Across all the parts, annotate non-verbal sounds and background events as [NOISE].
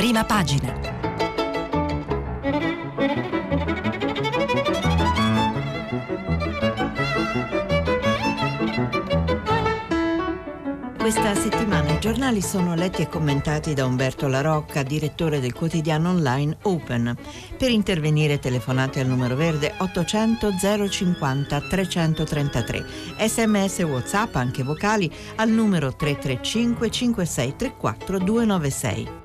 prima pagina. Questa settimana i giornali sono letti e commentati da Umberto La Rocca, direttore del quotidiano online Open. Per intervenire telefonate al numero verde 800 050 333. Sms WhatsApp anche vocali al numero 335 5634 296.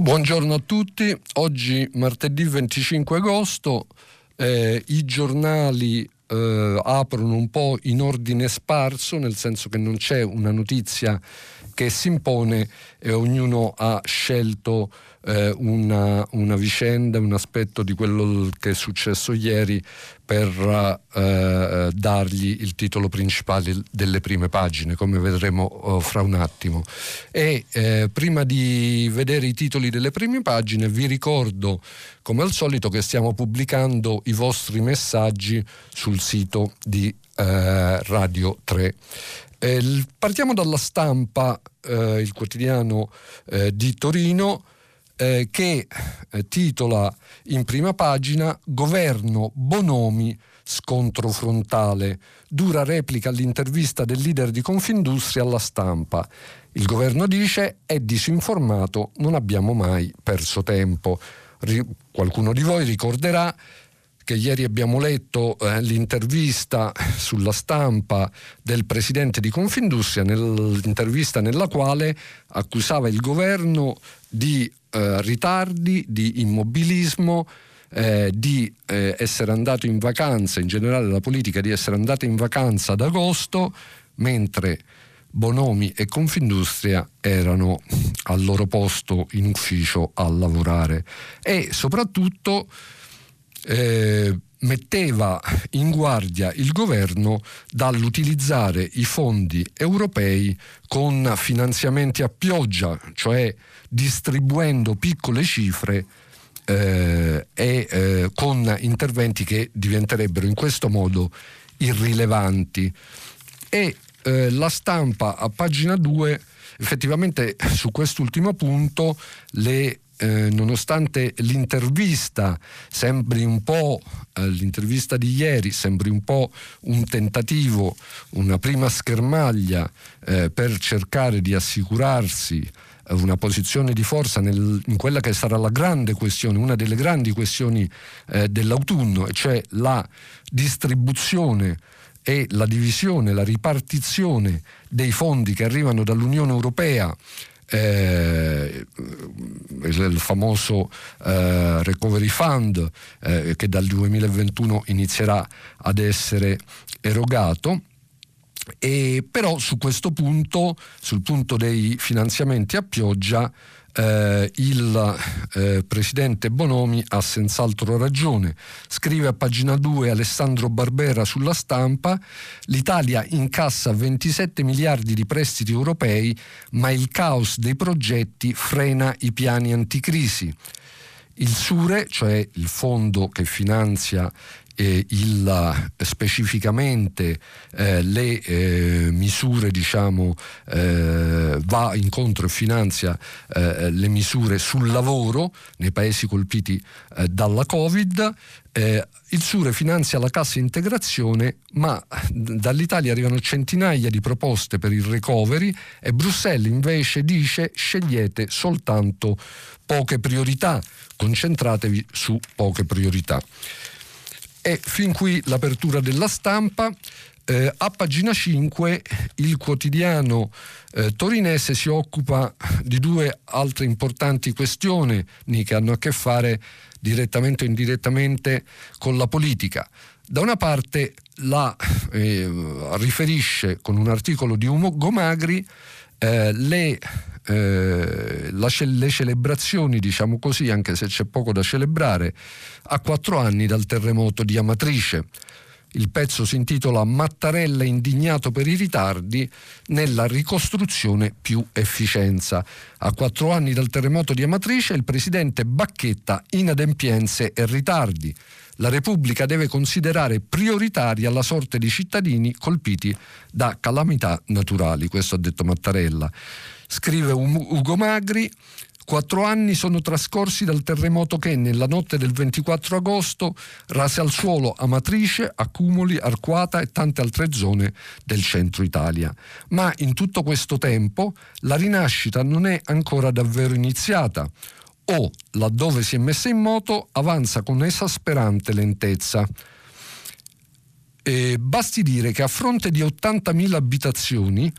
Buongiorno a tutti, oggi martedì 25 agosto eh, i giornali eh, aprono un po' in ordine sparso, nel senso che non c'è una notizia che si impone e ognuno ha scelto eh, una, una, vicenda, un aspetto di quello che è successo ieri per eh, dargli il titolo principale delle prime pagine, come vedremo oh, fra un attimo. E eh, prima di vedere i titoli delle prime pagine vi ricordo, come al solito, che stiamo pubblicando i vostri messaggi sul sito di eh, Radio 3. Eh, partiamo dalla stampa, eh, il quotidiano di Torino eh, che eh, titola in prima pagina Governo Bonomi scontro frontale. Dura replica all'intervista del leader di Confindustria alla stampa. Il governo dice è disinformato, non abbiamo mai perso tempo. Ri- qualcuno di voi ricorderà che ieri abbiamo letto eh, l'intervista sulla stampa del presidente di Confindustria, nell'intervista nella quale accusava il governo di eh, ritardi, di immobilismo, eh, di eh, essere andato in vacanza, in generale la politica di essere andata in vacanza ad agosto, mentre Bonomi e Confindustria erano al loro posto in ufficio a lavorare. E soprattutto eh, metteva in guardia il governo dall'utilizzare i fondi europei con finanziamenti a pioggia, cioè distribuendo piccole cifre eh, e eh, con interventi che diventerebbero in questo modo irrilevanti. E eh, la stampa a pagina 2 effettivamente su quest'ultimo punto le eh, nonostante l'intervista sembri un po', eh, l'intervista di ieri sembri un po' un tentativo, una prima schermaglia eh, per cercare di assicurarsi eh, una posizione di forza nel, in quella che sarà la grande questione, una delle grandi questioni eh, dell'autunno, cioè la distribuzione e la divisione, la ripartizione dei fondi che arrivano dall'Unione Europea eh, il famoso eh, Recovery Fund eh, che dal 2021 inizierà ad essere erogato. E però su questo punto, sul punto dei finanziamenti a pioggia, eh, il eh, presidente Bonomi ha senz'altro ragione. Scrive a pagina 2 Alessandro Barbera sulla stampa, l'Italia incassa 27 miliardi di prestiti europei, ma il caos dei progetti frena i piani anticrisi. Il SURE, cioè il fondo che finanzia eh, il, specificamente eh, le eh, misure, diciamo, eh, va incontro e finanzia eh, le misure sul lavoro nei paesi colpiti eh, dalla Covid. il Sure finanzia la cassa integrazione, ma dall'Italia arrivano centinaia di proposte per il recovery e Bruxelles invece dice scegliete soltanto poche priorità, concentratevi su poche priorità. E fin qui l'apertura della stampa. Eh, a pagina 5 il quotidiano eh, torinese si occupa di due altre importanti questioni che hanno a che fare direttamente o indirettamente con la politica. Da una parte la eh, riferisce con un articolo di Ugo Magri eh, le eh, la, le celebrazioni, diciamo così, anche se c'è poco da celebrare, a quattro anni dal terremoto di Amatrice. Il pezzo si intitola Mattarella indignato per i ritardi nella ricostruzione più efficienza. A quattro anni dal terremoto di Amatrice il presidente Bacchetta inadempienze e ritardi. La Repubblica deve considerare prioritaria la sorte dei cittadini colpiti da calamità naturali, questo ha detto Mattarella. Scrive Ugo Magri, Quattro anni sono trascorsi dal terremoto che nella notte del 24 agosto rase al suolo Amatrice, Accumuli, Arquata e tante altre zone del centro Italia. Ma in tutto questo tempo la rinascita non è ancora davvero iniziata o, laddove si è messa in moto, avanza con esasperante lentezza. E basti dire che a fronte di 80.000 abitazioni,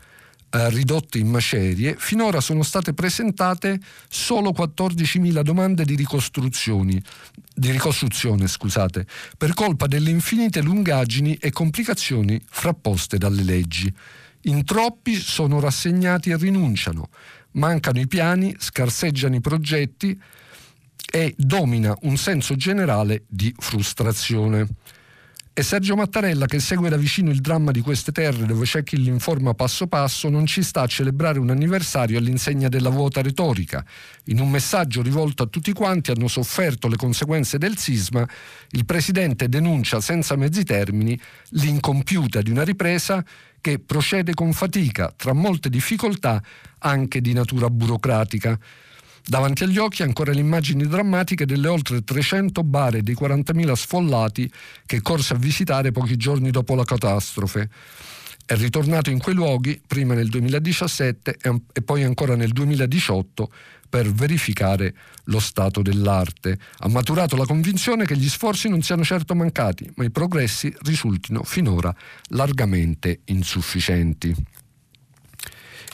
eh, ridotte in macerie, finora sono state presentate solo 14.000 domande di di ricostruzione scusate, per colpa delle infinite lungaggini e complicazioni frapposte dalle leggi. In troppi sono rassegnati e rinunciano, mancano i piani, scarseggiano i progetti e domina un senso generale di frustrazione. È Sergio Mattarella, che segue da vicino il dramma di queste terre dove c'è chi l'informa passo passo, non ci sta a celebrare un anniversario all'insegna della vuota retorica. In un messaggio rivolto a tutti quanti hanno sofferto le conseguenze del sisma, il Presidente denuncia senza mezzi termini l'incompiuta di una ripresa che procede con fatica, tra molte difficoltà anche di natura burocratica. Davanti agli occhi ancora le immagini drammatiche delle oltre 300 bare dei 40.000 sfollati che corse a visitare pochi giorni dopo la catastrofe. È ritornato in quei luoghi prima nel 2017 e poi ancora nel 2018 per verificare lo stato dell'arte. Ha maturato la convinzione che gli sforzi non siano certo mancati, ma i progressi risultino finora largamente insufficienti.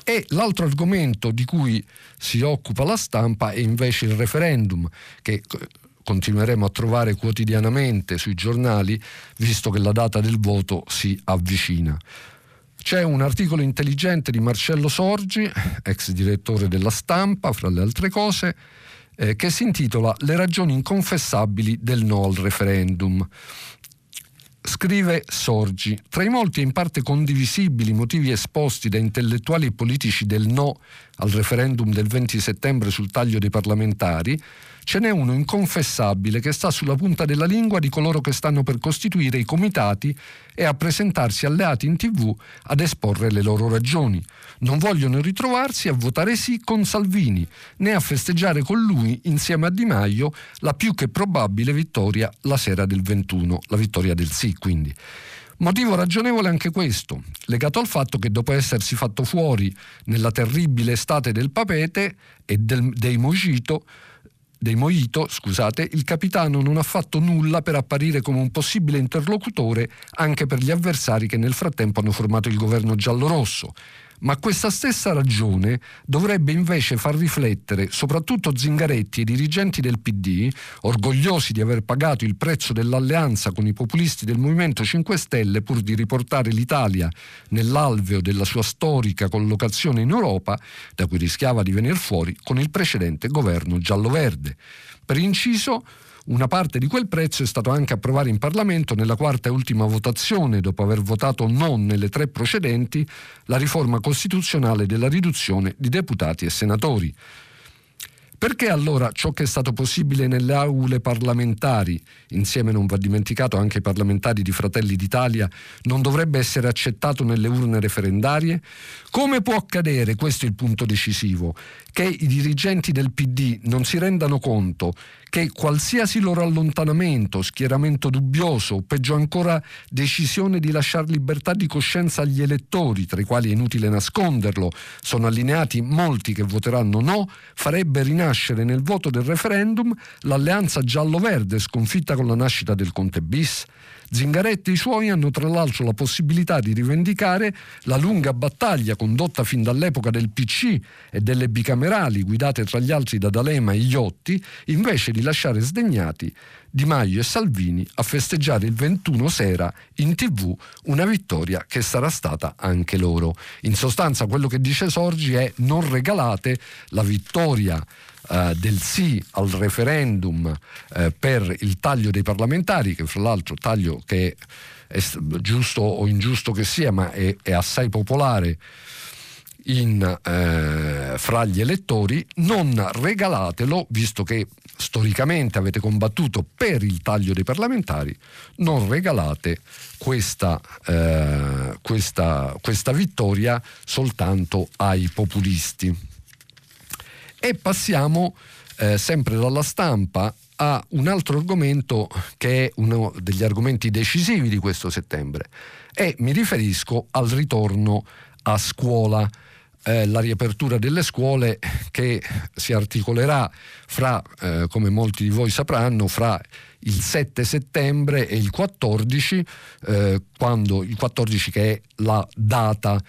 E l'altro argomento di cui si occupa la stampa è invece il referendum, che continueremo a trovare quotidianamente sui giornali, visto che la data del voto si avvicina. C'è un articolo intelligente di Marcello Sorgi, ex direttore della stampa, fra le altre cose, eh, che si intitola Le ragioni inconfessabili del no al referendum. Scrive Sorgi, tra i molti e in parte condivisibili motivi esposti da intellettuali e politici del no al referendum del 20 settembre sul taglio dei parlamentari, ce n'è uno inconfessabile che sta sulla punta della lingua di coloro che stanno per costituire i comitati e a presentarsi alleati in tv ad esporre le loro ragioni. Non vogliono ritrovarsi a votare sì con Salvini, né a festeggiare con lui, insieme a Di Maio, la più che probabile vittoria la sera del 21, la vittoria del sì quindi. Motivo ragionevole anche questo, legato al fatto che dopo essersi fatto fuori nella terribile estate del papete e del, dei Mojito, dei Mojito, scusate, il capitano non ha fatto nulla per apparire come un possibile interlocutore anche per gli avversari che nel frattempo hanno formato il governo giallorosso ma questa stessa ragione dovrebbe invece far riflettere soprattutto Zingaretti e i dirigenti del PD, orgogliosi di aver pagato il prezzo dell'alleanza con i populisti del Movimento 5 Stelle pur di riportare l'Italia nell'alveo della sua storica collocazione in Europa, da cui rischiava di venire fuori con il precedente governo giallo-verde. Per inciso, una parte di quel prezzo è stato anche approvare in Parlamento nella quarta e ultima votazione, dopo aver votato non nelle tre precedenti, la riforma costituzionale della riduzione di deputati e senatori. Perché allora ciò che è stato possibile nelle aule parlamentari, insieme non va dimenticato anche ai parlamentari di Fratelli d'Italia, non dovrebbe essere accettato nelle urne referendarie? Come può accadere, questo è il punto decisivo, che i dirigenti del PD non si rendano conto che qualsiasi loro allontanamento, schieramento dubbioso o peggio ancora decisione di lasciare libertà di coscienza agli elettori, tra i quali è inutile nasconderlo, sono allineati molti che voteranno no, farebbe rinascere nel voto del referendum l'alleanza giallo-verde sconfitta con la nascita del Conte bis? Zingaretti e i suoi hanno tra l'altro la possibilità di rivendicare la lunga battaglia condotta fin dall'epoca del PC e delle bicamerali guidate tra gli altri da D'Alema e Iotti, invece di lasciare sdegnati Di Maio e Salvini a festeggiare il 21 sera in tv una vittoria che sarà stata anche loro. In sostanza quello che dice Sorgi è non regalate la vittoria eh, del sì al referendum eh, per il taglio dei parlamentari, che fra l'altro taglio che è giusto o ingiusto che sia, ma è, è assai popolare in, eh, fra gli elettori, non regalatelo, visto che storicamente avete combattuto per il taglio dei parlamentari, non regalate questa, eh, questa, questa vittoria soltanto ai populisti. E passiamo eh, sempre dalla stampa a un altro argomento che è uno degli argomenti decisivi di questo settembre. E mi riferisco al ritorno a scuola eh, la riapertura delle scuole che si articolerà fra, eh, come molti di voi sapranno, fra il 7 settembre e il 14, eh, quando il 14 che è la data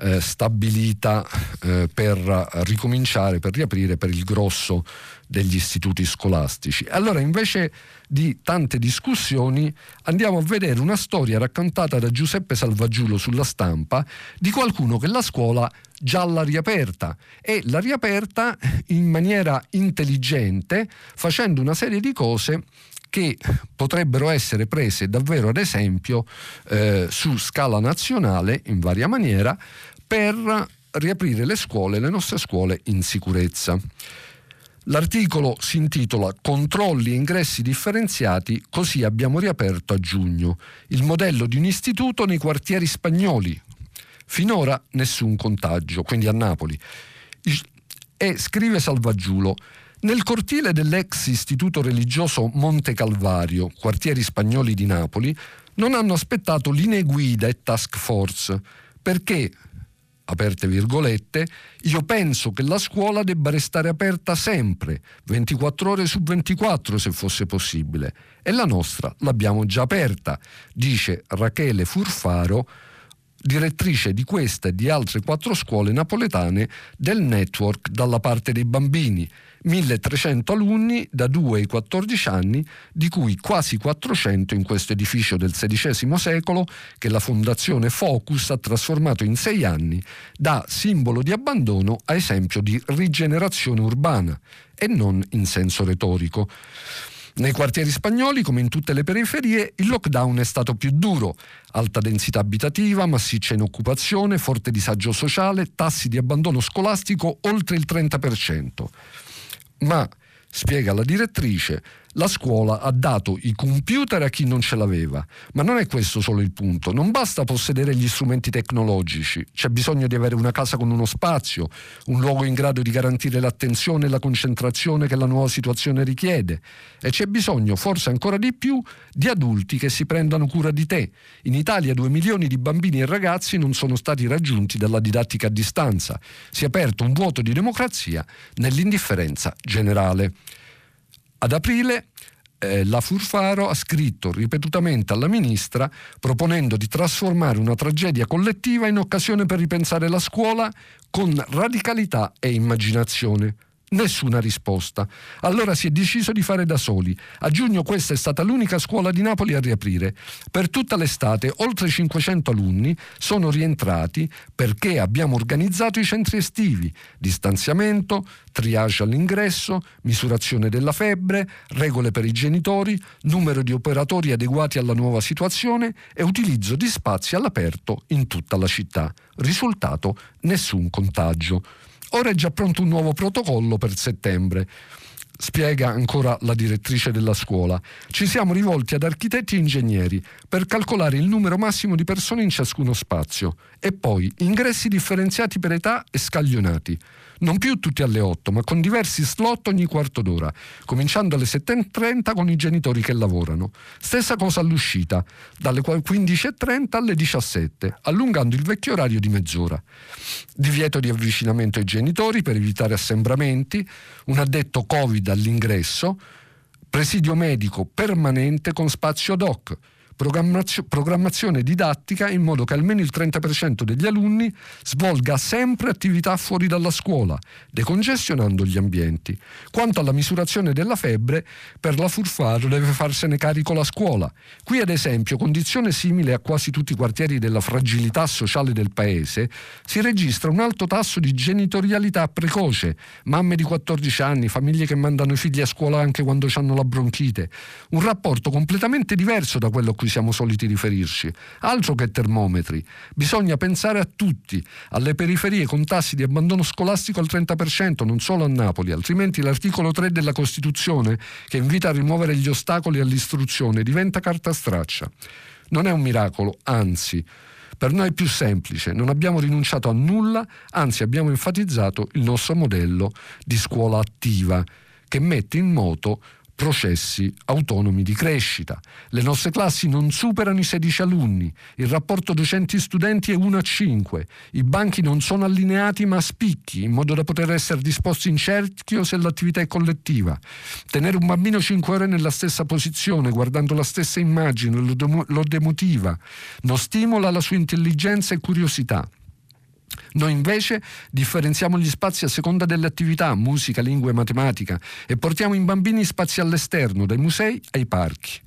eh, stabilita eh, per ricominciare, per riaprire per il grosso degli istituti scolastici. Allora invece di tante discussioni andiamo a vedere una storia raccontata da Giuseppe Salvaggiulo sulla stampa di qualcuno che la scuola già l'ha riaperta e l'ha riaperta in maniera intelligente facendo una serie di cose che potrebbero essere prese davvero ad esempio eh, su scala nazionale in varia maniera per riaprire le scuole, le nostre scuole in sicurezza. L'articolo si intitola Controlli e ingressi differenziati, così abbiamo riaperto a giugno. Il modello di un istituto nei quartieri spagnoli. Finora nessun contagio, quindi a Napoli. E scrive Salvaggiulo. Nel cortile dell'ex istituto religioso Monte Calvario, quartieri spagnoli di Napoli, non hanno aspettato linee guida e task force perché aperte virgolette, io penso che la scuola debba restare aperta sempre, 24 ore su 24 se fosse possibile. E la nostra l'abbiamo già aperta, dice Rachele Furfaro, direttrice di questa e di altre quattro scuole napoletane del network dalla parte dei bambini 1300 alunni da 2 ai 14 anni, di cui quasi 400 in questo edificio del XVI secolo che la Fondazione Focus ha trasformato in sei anni da simbolo di abbandono a esempio di rigenerazione urbana e non in senso retorico. Nei quartieri spagnoli, come in tutte le periferie, il lockdown è stato più duro. Alta densità abitativa, massiccia inoccupazione, forte disagio sociale, tassi di abbandono scolastico oltre il 30% ma, spiega la direttrice, la scuola ha dato i computer a chi non ce l'aveva, ma non è questo solo il punto, non basta possedere gli strumenti tecnologici, c'è bisogno di avere una casa con uno spazio, un luogo in grado di garantire l'attenzione e la concentrazione che la nuova situazione richiede. E c'è bisogno, forse ancora di più, di adulti che si prendano cura di te. In Italia due milioni di bambini e ragazzi non sono stati raggiunti dalla didattica a distanza, si è aperto un vuoto di democrazia nell'indifferenza generale. Ad aprile eh, la Furfaro ha scritto ripetutamente alla ministra proponendo di trasformare una tragedia collettiva in occasione per ripensare la scuola con radicalità e immaginazione. Nessuna risposta. Allora si è deciso di fare da soli. A giugno questa è stata l'unica scuola di Napoli a riaprire. Per tutta l'estate oltre 500 alunni sono rientrati perché abbiamo organizzato i centri estivi, distanziamento, triage all'ingresso, misurazione della febbre, regole per i genitori, numero di operatori adeguati alla nuova situazione e utilizzo di spazi all'aperto in tutta la città. Risultato nessun contagio. Ora è già pronto un nuovo protocollo per settembre. Spiega ancora la direttrice della scuola. Ci siamo rivolti ad architetti e ingegneri per calcolare il numero massimo di persone in ciascuno spazio e poi ingressi differenziati per età e scaglionati non più tutti alle 8, ma con diversi slot ogni quarto d'ora, cominciando alle 7.30 con i genitori che lavorano. Stessa cosa all'uscita, dalle 15.30 alle 17, allungando il vecchio orario di mezz'ora. Divieto di avvicinamento ai genitori per evitare assembramenti, un addetto Covid all'ingresso, presidio medico permanente con spazio ad programmazione didattica in modo che almeno il 30% degli alunni svolga sempre attività fuori dalla scuola, decongestionando gli ambienti. Quanto alla misurazione della febbre, per la Furfaro deve farsene carico la scuola. Qui ad esempio, condizione simile a quasi tutti i quartieri della fragilità sociale del paese, si registra un alto tasso di genitorialità precoce, mamme di 14 anni, famiglie che mandano i figli a scuola anche quando hanno la bronchite, un rapporto completamente diverso da quello cui siamo soliti riferirci. Altro che termometri. Bisogna pensare a tutti, alle periferie con tassi di abbandono scolastico al 30%, non solo a Napoli, altrimenti l'articolo 3 della Costituzione, che invita a rimuovere gli ostacoli all'istruzione, diventa carta straccia. Non è un miracolo, anzi. Per noi è più semplice, non abbiamo rinunciato a nulla, anzi abbiamo enfatizzato il nostro modello di scuola attiva, che mette in moto processi autonomi di crescita. Le nostre classi non superano i 16 alunni, il rapporto docenti-studenti è 1 a 5, i banchi non sono allineati ma a spicchi, in modo da poter essere disposti in cerchio se l'attività è collettiva. Tenere un bambino 5 ore nella stessa posizione, guardando la stessa immagine, lo demotiva, non stimola la sua intelligenza e curiosità. Noi invece differenziamo gli spazi a seconda delle attività, musica, lingua e matematica, e portiamo i bambini spazi all'esterno, dai musei ai parchi.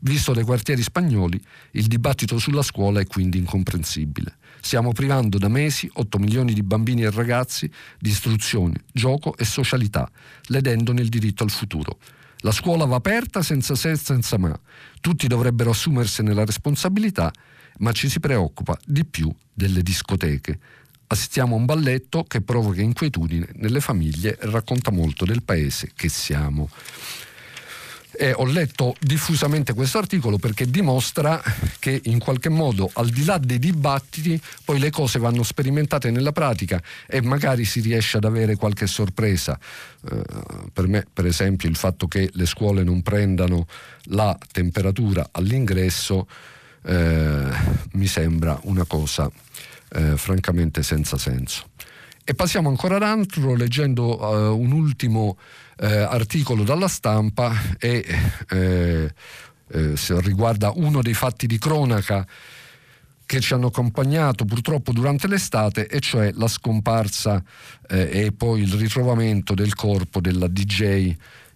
Visto dai quartieri spagnoli, il dibattito sulla scuola è quindi incomprensibile. Stiamo privando da mesi 8 milioni di bambini e ragazzi di istruzione, gioco e socialità, ledendone il diritto al futuro. La scuola va aperta senza se e senza ma. Tutti dovrebbero assumersene la responsabilità ma ci si preoccupa di più delle discoteche. Assistiamo a un balletto che provoca inquietudine nelle famiglie e racconta molto del paese che siamo. E ho letto diffusamente questo articolo perché dimostra che in qualche modo al di là dei dibattiti poi le cose vanno sperimentate nella pratica e magari si riesce ad avere qualche sorpresa. Eh, per me per esempio il fatto che le scuole non prendano la temperatura all'ingresso eh, mi sembra una cosa eh, francamente senza senso. E passiamo ancora ad altro leggendo uh, un ultimo uh, articolo dalla stampa e eh, eh, riguarda uno dei fatti di cronaca che ci hanno accompagnato purtroppo durante l'estate, e cioè la scomparsa eh, e poi il ritrovamento del corpo della DJ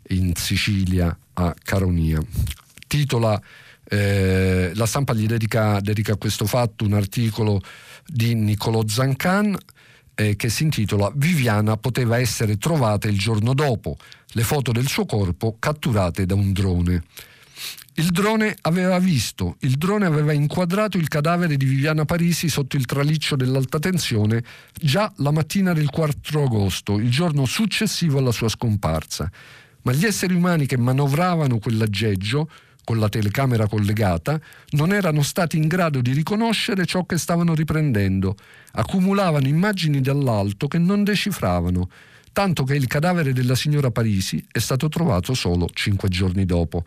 in Sicilia a Caronia. Titola eh, la stampa gli dedica, dedica, a questo fatto un articolo di Niccolò Zancan eh, che si intitola Viviana poteva essere trovata il giorno dopo, le foto del suo corpo catturate da un drone. Il drone aveva visto, il drone aveva inquadrato il cadavere di Viviana Parisi sotto il traliccio dell'alta tensione già la mattina del 4 agosto, il giorno successivo alla sua scomparsa. Ma gli esseri umani che manovravano quell'aggeggio con la telecamera collegata, non erano stati in grado di riconoscere ciò che stavano riprendendo. Accumulavano immagini dall'alto che non decifravano, tanto che il cadavere della signora Parisi è stato trovato solo cinque giorni dopo.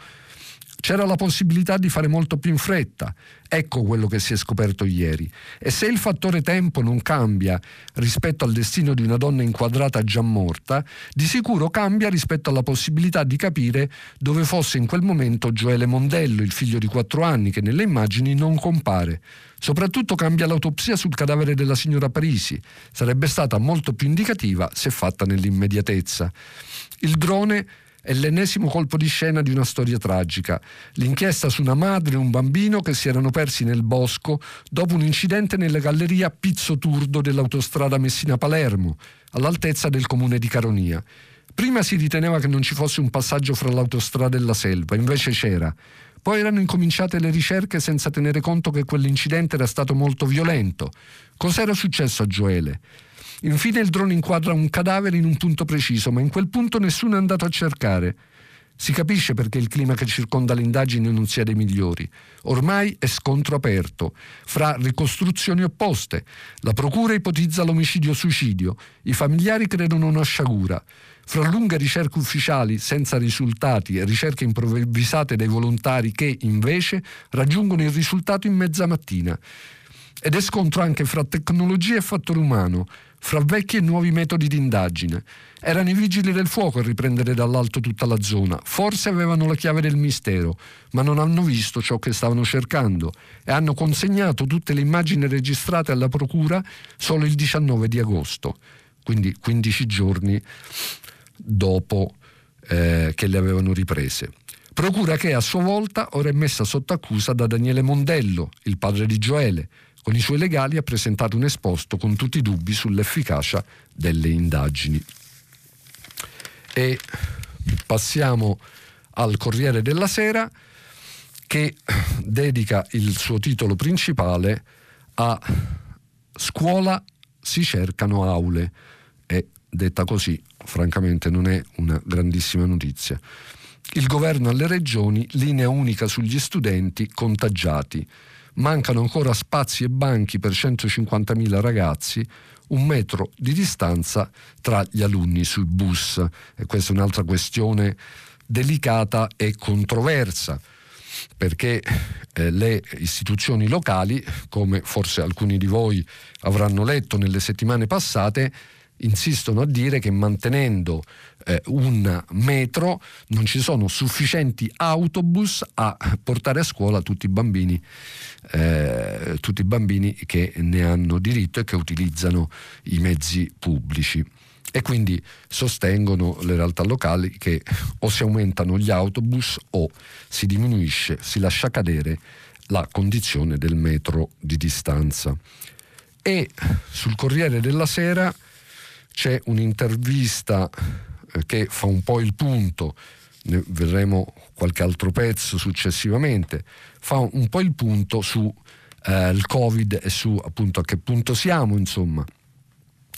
C'era la possibilità di fare molto più in fretta. Ecco quello che si è scoperto ieri. E se il fattore tempo non cambia rispetto al destino di una donna inquadrata già morta, di sicuro cambia rispetto alla possibilità di capire dove fosse in quel momento Gioele Mondello, il figlio di quattro anni, che nelle immagini non compare. Soprattutto cambia l'autopsia sul cadavere della signora Parisi. Sarebbe stata molto più indicativa se fatta nell'immediatezza. Il drone è l'ennesimo colpo di scena di una storia tragica. L'inchiesta su una madre e un bambino che si erano persi nel bosco dopo un incidente nella galleria Pizzo Turdo dell'autostrada Messina-Palermo, all'altezza del comune di Caronia. Prima si riteneva che non ci fosse un passaggio fra l'autostrada e la selva, invece c'era. Poi erano incominciate le ricerche senza tenere conto che quell'incidente era stato molto violento. Cos'era successo a Gioele? Infine il drone inquadra un cadavere in un punto preciso, ma in quel punto nessuno è andato a cercare. Si capisce perché il clima che circonda l'indagine non sia dei migliori. Ormai è scontro aperto, fra ricostruzioni opposte. La procura ipotizza l'omicidio-suicidio, i familiari credono una sciagura. Fra lunghe ricerche ufficiali senza risultati e ricerche improvvisate dai volontari che, invece, raggiungono il risultato in mezza mattina. Ed è scontro anche fra tecnologia e fattore umano, fra vecchi e nuovi metodi di indagine. Erano i vigili del fuoco a riprendere dall'alto tutta la zona. Forse avevano la chiave del mistero, ma non hanno visto ciò che stavano cercando e hanno consegnato tutte le immagini registrate alla procura solo il 19 di agosto, quindi 15 giorni dopo eh, che le avevano riprese. Procura che a sua volta ora è messa sotto accusa da Daniele Mondello, il padre di Gioele, con i suoi legali ha presentato un esposto con tutti i dubbi sull'efficacia delle indagini. E passiamo al Corriere della Sera che dedica il suo titolo principale a Scuola si cercano aule e detta così francamente non è una grandissima notizia. Il governo alle regioni, linea unica sugli studenti contagiati. Mancano ancora spazi e banchi per 150.000 ragazzi, un metro di distanza tra gli alunni sui bus. E questa è un'altra questione delicata e controversa perché eh, le istituzioni locali, come forse alcuni di voi avranno letto nelle settimane passate, insistono a dire che mantenendo eh, un metro non ci sono sufficienti autobus a portare a scuola tutti i bambini, eh, tutti i bambini che ne hanno diritto e che utilizzano i mezzi pubblici. E quindi sostengono le realtà locali che o si aumentano gli autobus o si diminuisce, si lascia cadere la condizione del metro di distanza. E sul Corriere della Sera c'è un'intervista eh, che fa un po' il punto, ne vedremo qualche altro pezzo successivamente, fa un po' il punto su eh, Covid e su appunto a che punto siamo, insomma.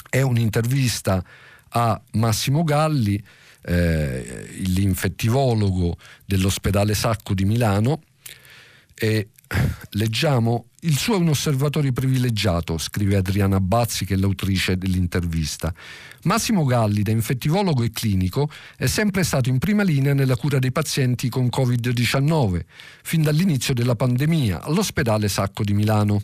È un'intervista a Massimo Galli, eh, l'infettivologo dell'ospedale Sacco di Milano, e leggiamo il suo è un osservatore privilegiato, scrive Adriana Bazzi, che è l'autrice dell'intervista. Massimo Galli, da infettivologo e clinico, è sempre stato in prima linea nella cura dei pazienti con Covid-19, fin dall'inizio della pandemia, all'ospedale Sacco di Milano.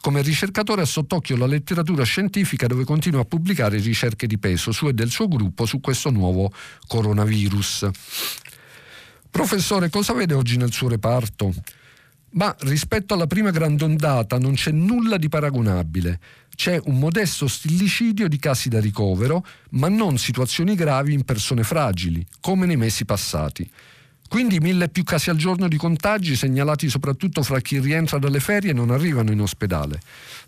Come ricercatore ha sott'occhio la letteratura scientifica dove continua a pubblicare ricerche di peso su e del suo gruppo su questo nuovo coronavirus. Professore, cosa vede oggi nel suo reparto? Ma rispetto alla prima grande ondata non c'è nulla di paragonabile. C'è un modesto stillicidio di casi da ricovero, ma non situazioni gravi in persone fragili, come nei mesi passati. Quindi mille più casi al giorno di contagi segnalati soprattutto fra chi rientra dalle ferie non arrivano in ospedale.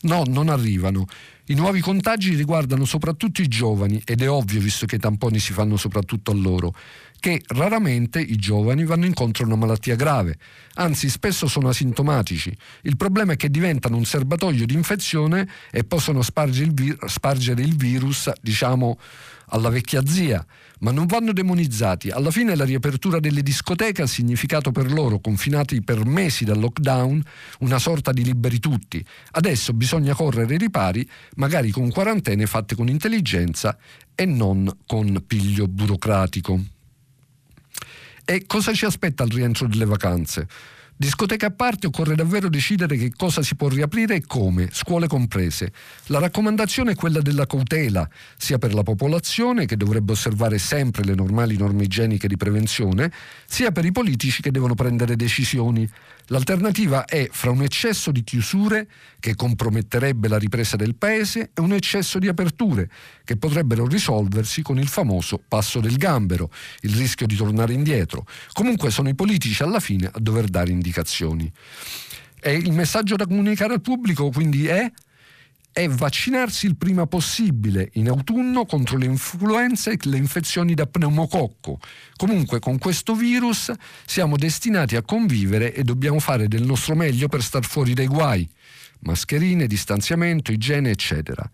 No, non arrivano. I nuovi contagi riguardano soprattutto i giovani ed è ovvio visto che i tamponi si fanno soprattutto a loro che raramente i giovani vanno incontro a una malattia grave, anzi spesso sono asintomatici. Il problema è che diventano un serbatoio di infezione e possono spargere il, vir- spargere il virus, diciamo, alla vecchia zia, ma non vanno demonizzati. Alla fine la riapertura delle discoteche ha significato per loro, confinati per mesi dal lockdown, una sorta di liberi tutti. Adesso bisogna correre ai ripari, magari con quarantene fatte con intelligenza e non con piglio burocratico. E cosa ci aspetta al rientro delle vacanze? Discoteca a parte occorre davvero decidere che cosa si può riaprire e come, scuole comprese. La raccomandazione è quella della cautela, sia per la popolazione, che dovrebbe osservare sempre le normali norme igieniche di prevenzione, sia per i politici che devono prendere decisioni. L'alternativa è fra un eccesso di chiusure che comprometterebbe la ripresa del paese e un eccesso di aperture che potrebbero risolversi con il famoso passo del gambero, il rischio di tornare indietro. Comunque sono i politici alla fine a dover dare indicazioni. E il messaggio da comunicare al pubblico quindi è è vaccinarsi il prima possibile in autunno contro le influenze e le infezioni da pneumococco. Comunque con questo virus siamo destinati a convivere e dobbiamo fare del nostro meglio per star fuori dai guai. Mascherine, distanziamento, igiene, eccetera.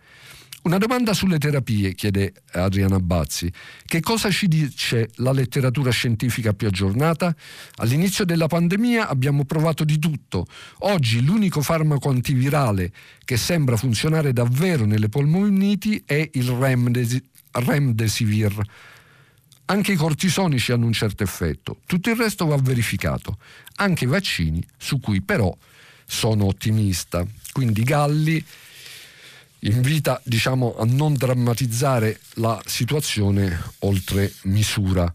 Una domanda sulle terapie, chiede Adriana Bazzi. Che cosa ci dice la letteratura scientifica più aggiornata? All'inizio della pandemia abbiamo provato di tutto. Oggi l'unico farmaco antivirale che sembra funzionare davvero nelle polmoniti è il Remdesivir. Anche i cortisonici hanno un certo effetto. Tutto il resto va verificato. Anche i vaccini, su cui però sono ottimista. Quindi Galli invita diciamo, a non drammatizzare la situazione oltre misura.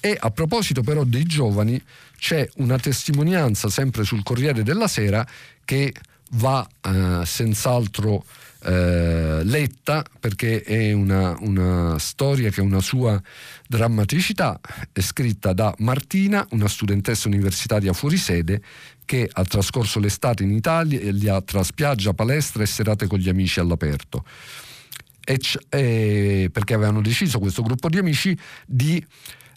E a proposito però dei giovani, c'è una testimonianza sempre sul Corriere della Sera che va eh, senz'altro eh, letta perché è una, una, storia che ha una sua drammaticità, è scritta da Martina, una studentessa universitaria fuori sede che ha trascorso l'estate in Italia tra spiaggia, palestra e serate con gli amici all'aperto. E c- e perché avevano deciso questo gruppo di amici di,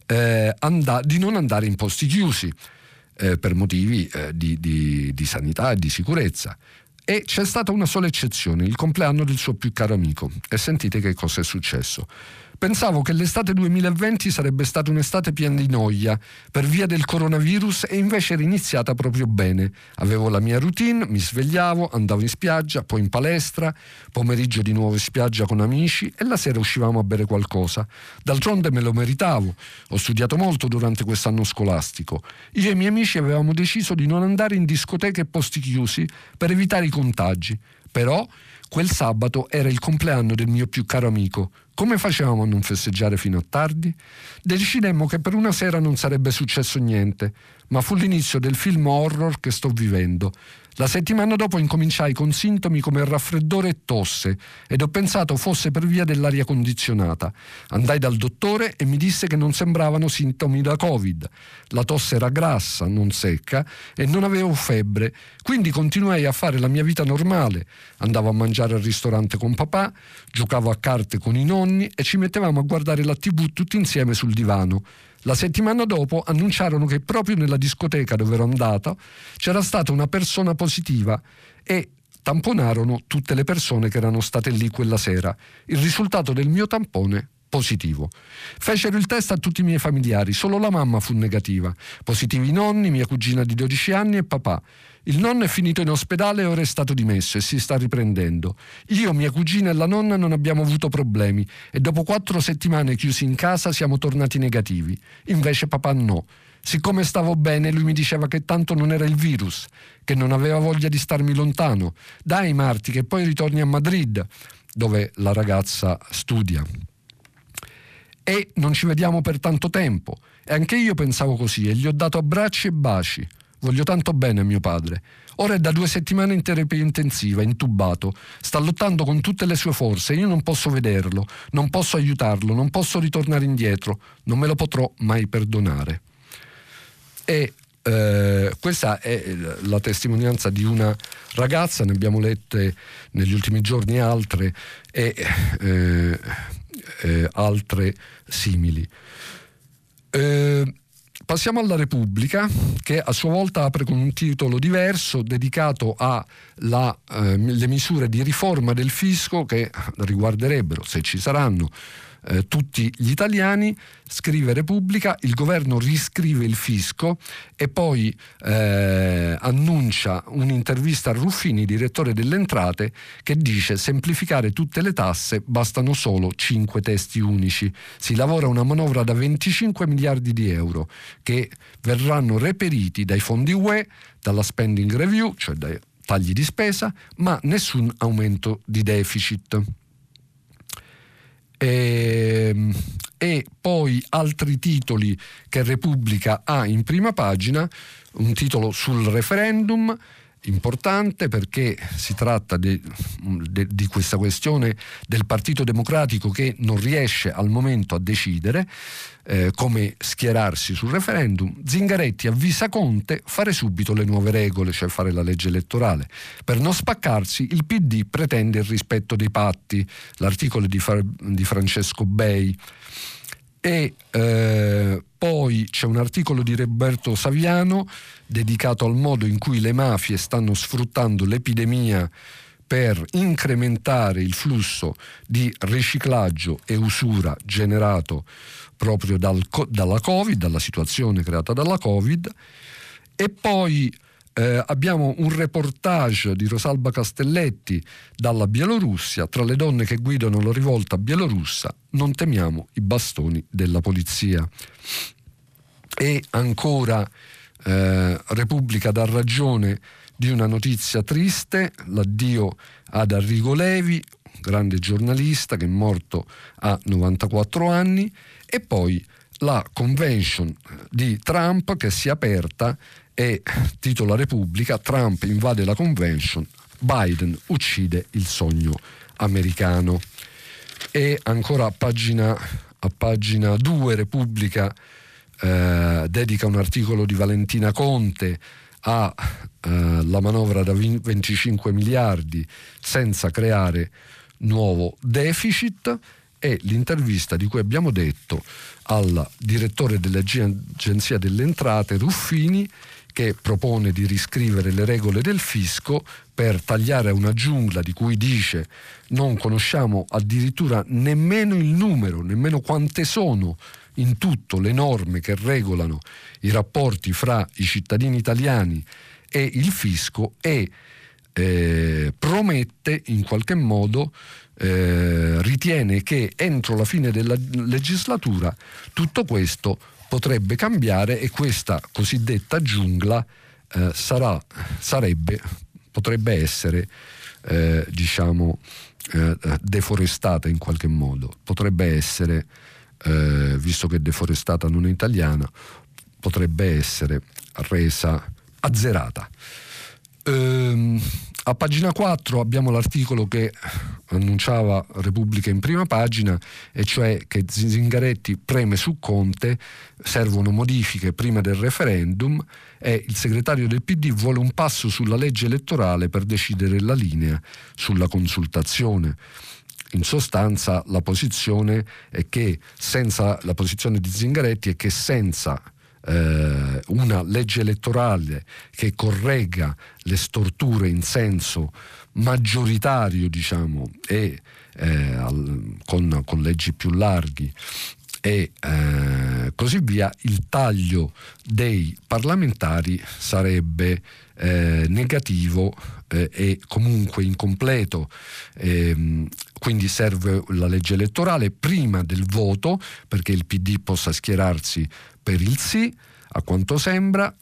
eh, and- di non andare in posti chiusi. eh, per motivi eh, di, di, di sanità e di sicurezza. E c'è stata una sola eccezione, il compleanno del suo più caro amico. E sentite che cosa è successo. Pensavo che l'estate 2020 sarebbe stata un'estate piena di noia per via del coronavirus e invece era iniziata proprio bene. Avevo la mia routine, mi svegliavo, andavo in spiaggia, poi in palestra, pomeriggio di nuovo in spiaggia con amici e la sera uscivamo a bere qualcosa. D'altronde me lo meritavo. Ho studiato molto durante quest'anno scolastico. Io e i miei amici avevamo deciso di non andare in discoteche e posti chiusi per evitare i contagi. Però quel sabato era il compleanno del mio più caro amico. Come facevamo a non festeggiare fino a tardi? Decidemmo che per una sera non sarebbe successo niente, ma fu l'inizio del film horror che sto vivendo. La settimana dopo incominciai con sintomi come raffreddore e tosse ed ho pensato fosse per via dell'aria condizionata. Andai dal dottore e mi disse che non sembravano sintomi da Covid. La tosse era grassa, non secca e non avevo febbre, quindi continuai a fare la mia vita normale. Andavo a mangiare al ristorante con papà, giocavo a carte con i nonni e ci mettevamo a guardare la tv tutti insieme sul divano. La settimana dopo annunciarono che proprio nella discoteca dove ero andato c'era stata una persona positiva e tamponarono tutte le persone che erano state lì quella sera. Il risultato del mio tampone positivo. Fecero il test a tutti i miei familiari, solo la mamma fu negativa. Positivi i nonni, mia cugina di 12 anni e papà. Il nonno è finito in ospedale e ora è stato dimesso e si sta riprendendo. Io, mia cugina e la nonna non abbiamo avuto problemi e dopo quattro settimane chiusi in casa siamo tornati negativi. Invece papà no. Siccome stavo bene, lui mi diceva che tanto non era il virus, che non aveva voglia di starmi lontano. Dai Marti, che poi ritorni a Madrid, dove la ragazza studia. E non ci vediamo per tanto tempo. E anche io pensavo così e gli ho dato abbracci e baci. Voglio tanto bene a mio padre. Ora è da due settimane in terapia intensiva, intubato. Sta lottando con tutte le sue forze. Io non posso vederlo, non posso aiutarlo, non posso ritornare indietro. Non me lo potrò mai perdonare. E eh, questa è la testimonianza di una ragazza, ne abbiamo lette negli ultimi giorni altre e eh, eh, altre simili. Eh, Passiamo alla Repubblica, che a sua volta apre con un titolo diverso dedicato alle eh, misure di riforma del fisco che riguarderebbero, se ci saranno, eh, tutti gli italiani, scrive Repubblica, il governo riscrive il fisco e poi eh, annuncia un'intervista a Ruffini, direttore delle entrate, che dice semplificare tutte le tasse, bastano solo 5 testi unici. Si lavora una manovra da 25 miliardi di euro che verranno reperiti dai fondi UE, dalla spending review, cioè dai tagli di spesa, ma nessun aumento di deficit. E, ehm, e, poi altri titoli che Repubblica ha in prima pagina, un titolo sul referendum importante perché si tratta di, di questa questione del Partito Democratico che non riesce al momento a decidere eh, come schierarsi sul referendum. Zingaretti avvisa Conte fare subito le nuove regole, cioè fare la legge elettorale. Per non spaccarsi il PD pretende il rispetto dei patti, l'articolo di, Fra- di Francesco Bei e eh, poi c'è un articolo di Roberto Saviano dedicato al modo in cui le mafie stanno sfruttando l'epidemia per incrementare il flusso di riciclaggio e usura generato proprio dal, dalla Covid, dalla situazione creata dalla Covid. E poi eh, abbiamo un reportage di Rosalba Castelletti dalla Bielorussia, tra le donne che guidano la rivolta bielorussa, non temiamo i bastoni della polizia. E ancora eh, Repubblica dà ragione di una notizia triste, l'addio ad Arrigo Levi, grande giornalista che è morto a 94 anni, e poi la convention di Trump che si è aperta e titola Repubblica, Trump invade la convention, Biden uccide il sogno americano. E ancora a pagina, a pagina 2 Repubblica eh, dedica un articolo di Valentina Conte alla eh, manovra da 25 miliardi senza creare nuovo deficit e l'intervista di cui abbiamo detto al direttore dell'Agenzia delle Entrate Ruffini che propone di riscrivere le regole del fisco per tagliare una giungla di cui dice non conosciamo addirittura nemmeno il numero, nemmeno quante sono in tutto le norme che regolano i rapporti fra i cittadini italiani e il fisco e eh, promette in qualche modo eh, ritiene che entro la fine della legislatura tutto questo potrebbe cambiare e questa cosiddetta giungla eh, sarà, sarebbe, potrebbe essere eh, diciamo eh, deforestata in qualche modo, potrebbe essere, eh, visto che deforestata non è italiana, potrebbe essere resa azzerata. Ehm, a pagina 4 abbiamo l'articolo che annunciava Repubblica in prima pagina, e cioè che Zingaretti preme su Conte, servono modifiche prima del referendum e il segretario del PD vuole un passo sulla legge elettorale per decidere la linea sulla consultazione. In sostanza la posizione che senza la posizione di Zingaretti è che senza eh, una legge elettorale che corregga le storture in senso maggioritario, diciamo, e eh, al, con, con leggi più larghi e eh, così via, il taglio dei parlamentari sarebbe eh, negativo eh, e comunque incompleto. Ehm, quindi serve la legge elettorale prima del voto perché il PD possa schierarsi per il sì, a quanto sembra.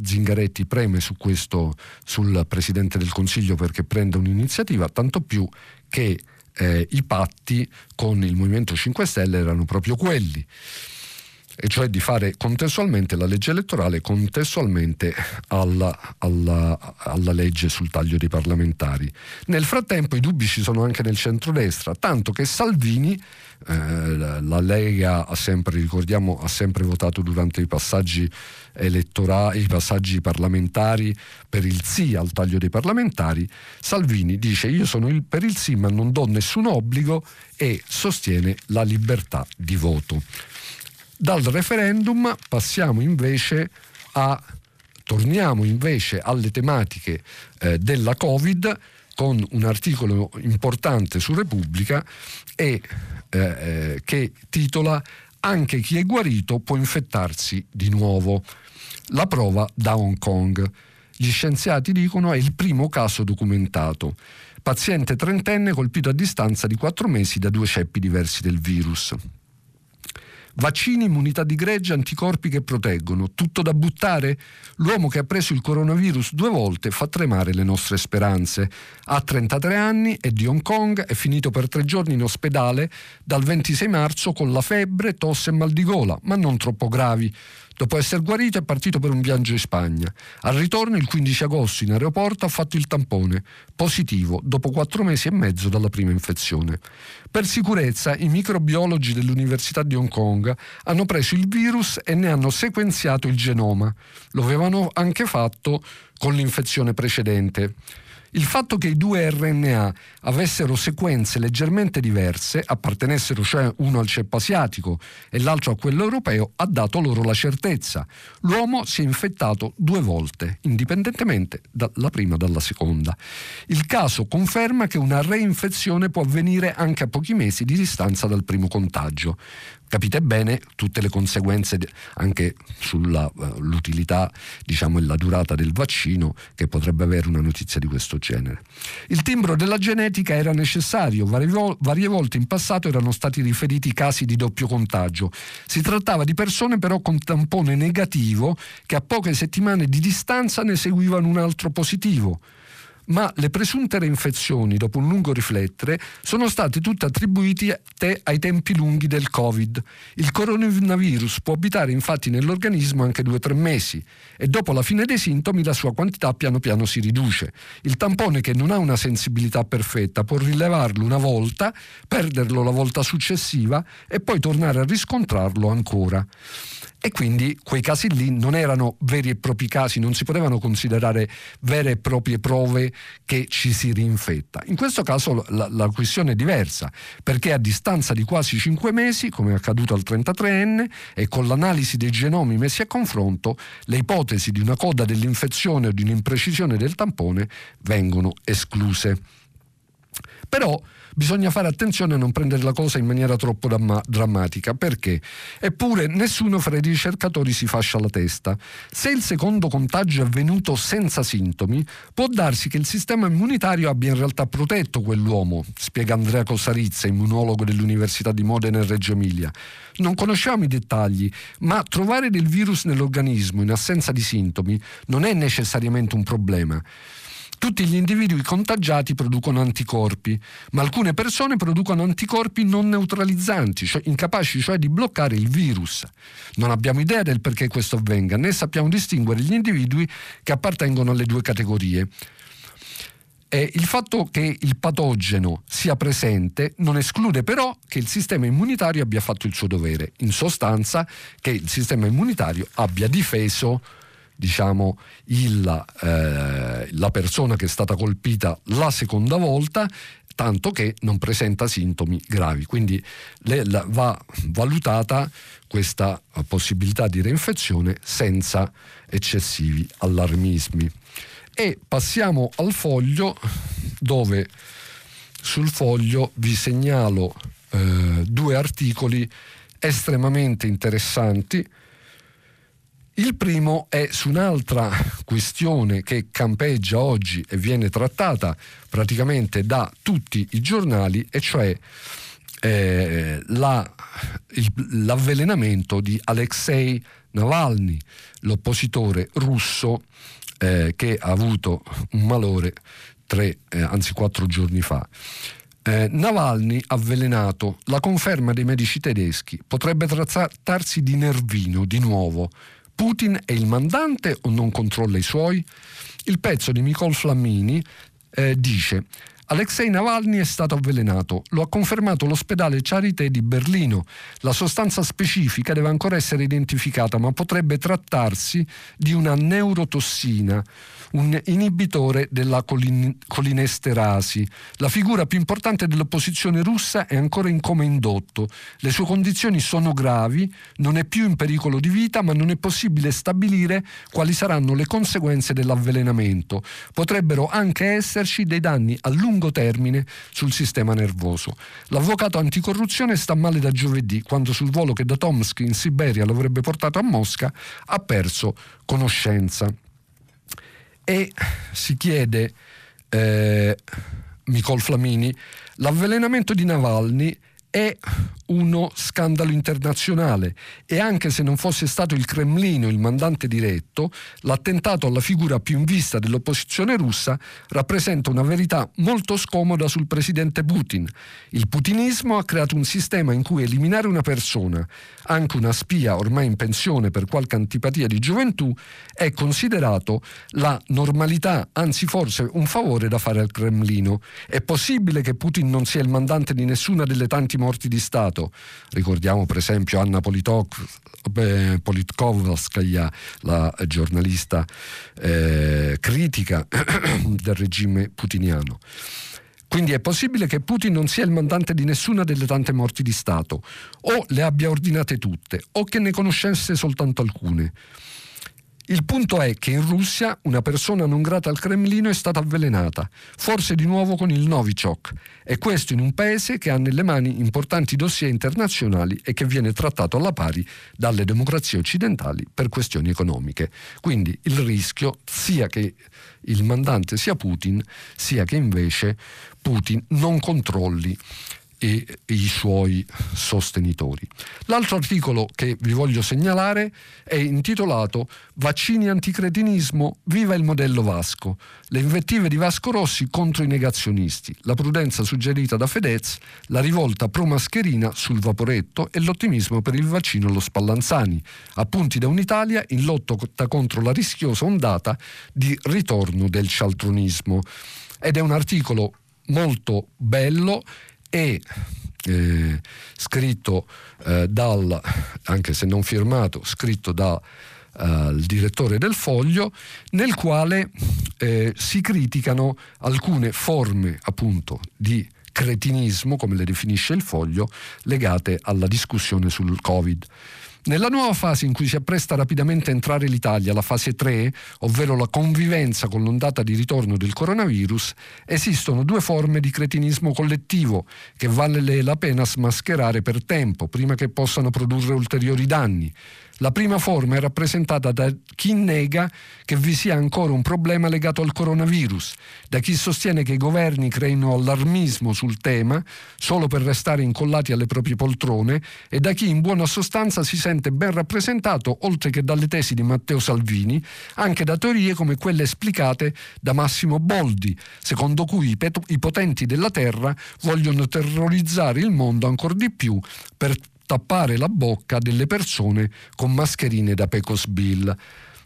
Zingaretti preme su questo sul Presidente del Consiglio perché prenda un'iniziativa, tanto più che eh, i patti con il Movimento 5 Stelle erano proprio quelli e cioè di fare contestualmente la legge elettorale contestualmente alla, alla, alla, legge sul taglio dei parlamentari. Nel frattempo i dubbi ci sono anche nel centrodestra, tanto che Salvini, eh, la Lega ha sempre, ricordiamo, ha sempre votato durante i passaggi elettorali, i passaggi parlamentari per il sì al taglio dei parlamentari, Salvini dice io sono il, per il sì ma non do nessun obbligo e sostiene la libertà di voto. Dal referendum passiamo invece a torniamo invece alle tematiche eh, della Covid con un articolo importante su Repubblica e, eh, eh, che titola Anche chi è guarito può infettarsi di nuovo. La prova da Hong Kong. Gli scienziati dicono è il primo caso documentato. Paziente trentenne colpito a distanza di quattro mesi da due ceppi diversi del virus. Vaccini, immunità di gregge, anticorpi che proteggono. Tutto da buttare? L'uomo che ha preso il coronavirus due volte fa tremare le nostre speranze. Ha 33 anni, è di Hong Kong, è finito per tre giorni in ospedale dal 26 marzo con la febbre, tosse e mal di gola, ma non troppo gravi. Dopo essere guarito è partito per un viaggio in Spagna. Al ritorno il 15 agosto in aeroporto ha fatto il tampone, positivo, dopo quattro mesi e mezzo dalla prima infezione. Per sicurezza i microbiologi dell'Università di Hong Kong hanno preso il virus e ne hanno sequenziato il genoma. Lo avevano anche fatto con l'infezione precedente. Il fatto che i due RNA avessero sequenze leggermente diverse, appartenessero cioè uno al ceppo asiatico e l'altro a quello europeo, ha dato loro la certezza. L'uomo si è infettato due volte, indipendentemente dalla prima e dalla seconda. Il caso conferma che una reinfezione può avvenire anche a pochi mesi di distanza dal primo contagio capite bene tutte le conseguenze anche sull'utilità eh, diciamo, e la durata del vaccino che potrebbe avere una notizia di questo genere. Il timbro della genetica era necessario, varie volte in passato erano stati riferiti casi di doppio contagio. Si trattava di persone però con tampone negativo che a poche settimane di distanza ne seguivano un altro positivo ma le presunte reinfezioni, dopo un lungo riflettere, sono state tutte attribuite ai tempi lunghi del Covid. Il coronavirus può abitare infatti nell'organismo anche due o tre mesi e dopo la fine dei sintomi la sua quantità piano piano si riduce. Il tampone che non ha una sensibilità perfetta può rilevarlo una volta, perderlo la volta successiva e poi tornare a riscontrarlo ancora e quindi quei casi lì non erano veri e propri casi, non si potevano considerare vere e proprie prove che ci si rinfetta. In questo caso la, la questione è diversa, perché a distanza di quasi 5 mesi, come è accaduto al 33enne, e con l'analisi dei genomi messi a confronto, le ipotesi di una coda dell'infezione o di un'imprecisione del tampone vengono escluse. Però bisogna fare attenzione a non prendere la cosa in maniera troppo damma- drammatica, perché? Eppure nessuno fra i ricercatori si fascia la testa. Se il secondo contagio è avvenuto senza sintomi, può darsi che il sistema immunitario abbia in realtà protetto quell'uomo, spiega Andrea Cosarizza, immunologo dell'Università di Modena e Reggio Emilia. Non conosciamo i dettagli, ma trovare del virus nell'organismo in assenza di sintomi non è necessariamente un problema. Tutti gli individui contagiati producono anticorpi, ma alcune persone producono anticorpi non neutralizzanti, cioè incapaci cioè di bloccare il virus. Non abbiamo idea del perché questo avvenga, né sappiamo distinguere gli individui che appartengono alle due categorie. E il fatto che il patogeno sia presente non esclude però che il sistema immunitario abbia fatto il suo dovere, in sostanza che il sistema immunitario abbia difeso diciamo, il, eh, la persona che è stata colpita la seconda volta tanto che non presenta sintomi gravi. Quindi le, la, va valutata questa possibilità di reinfezione senza eccessivi allarmismi. E passiamo al foglio dove sul foglio vi segnalo eh, due articoli estremamente interessanti il primo è su un'altra questione che campeggia oggi e viene trattata praticamente da tutti i giornali, e cioè eh, la, il, l'avvelenamento di Alexei Navalny, l'oppositore russo eh, che ha avuto un malore tre, eh, anzi quattro giorni fa. Eh, Navalny avvelenato, la conferma dei medici tedeschi, potrebbe trattarsi di nervino di nuovo Putin è il mandante o non controlla i suoi? Il pezzo di Nicole Flammini eh, dice Alexei Navalny è stato avvelenato, lo ha confermato l'ospedale Charité di Berlino. La sostanza specifica deve ancora essere identificata, ma potrebbe trattarsi di una neurotossina un inibitore della colin- colinesterasi. La figura più importante dell'opposizione russa è ancora in coma indotto. Le sue condizioni sono gravi, non è più in pericolo di vita, ma non è possibile stabilire quali saranno le conseguenze dell'avvelenamento. Potrebbero anche esserci dei danni a lungo termine sul sistema nervoso. L'avvocato anticorruzione sta male da giovedì, quando sul volo che da Tomsk in Siberia lo avrebbe portato a Mosca ha perso conoscenza e si chiede, eh, Nicole Flamini, l'avvelenamento di Navalny è uno scandalo internazionale e anche se non fosse stato il Cremlino il mandante diretto, l'attentato alla figura più in vista dell'opposizione russa rappresenta una verità molto scomoda sul presidente Putin. Il putinismo ha creato un sistema in cui eliminare una persona, anche una spia ormai in pensione per qualche antipatia di gioventù, è considerato la normalità, anzi forse un favore da fare al Cremlino. È possibile che Putin non sia il mandante di nessuna delle tante morti di Stato? Ricordiamo per esempio Anna Politkovskaya, la giornalista eh, critica [CLEARS THROAT] del regime putiniano. Quindi è possibile che Putin non sia il mandante di nessuna delle tante morti di Stato, o le abbia ordinate tutte, o che ne conoscesse soltanto alcune. Il punto è che in Russia una persona non grata al Cremlino è stata avvelenata, forse di nuovo con il Novichok, e questo in un paese che ha nelle mani importanti dossier internazionali e che viene trattato alla pari dalle democrazie occidentali per questioni economiche. Quindi il rischio sia che il mandante sia Putin, sia che invece Putin non controlli e i suoi sostenitori. L'altro articolo che vi voglio segnalare è intitolato Vaccini anticretinismo, viva il modello Vasco. Le invettive di Vasco Rossi contro i negazionisti, la prudenza suggerita da Fedez, la rivolta pro mascherina sul vaporetto e l'ottimismo per il vaccino allo Spallanzani, appunti da un'Italia in lotta contro la rischiosa ondata di ritorno del cialtronismo. Ed è un articolo molto bello e eh, scritto eh, dal, anche se non firmato, scritto da eh, direttore del foglio, nel quale eh, si criticano alcune forme appunto di cretinismo, come le definisce il foglio, legate alla discussione sul Covid. Nella nuova fase in cui si appresta rapidamente a entrare l'Italia, la fase 3, ovvero la convivenza con l'ondata di ritorno del coronavirus, esistono due forme di cretinismo collettivo che vale la pena smascherare per tempo, prima che possano produrre ulteriori danni. La prima forma è rappresentata da chi nega che vi sia ancora un problema legato al coronavirus, da chi sostiene che i governi creino allarmismo sul tema solo per restare incollati alle proprie poltrone e da chi in buona sostanza si sente ben rappresentato, oltre che dalle tesi di Matteo Salvini, anche da teorie come quelle esplicate da Massimo Boldi, secondo cui i potenti della Terra vogliono terrorizzare il mondo ancora di più per tappare la bocca delle persone con mascherine da Pecos Bill.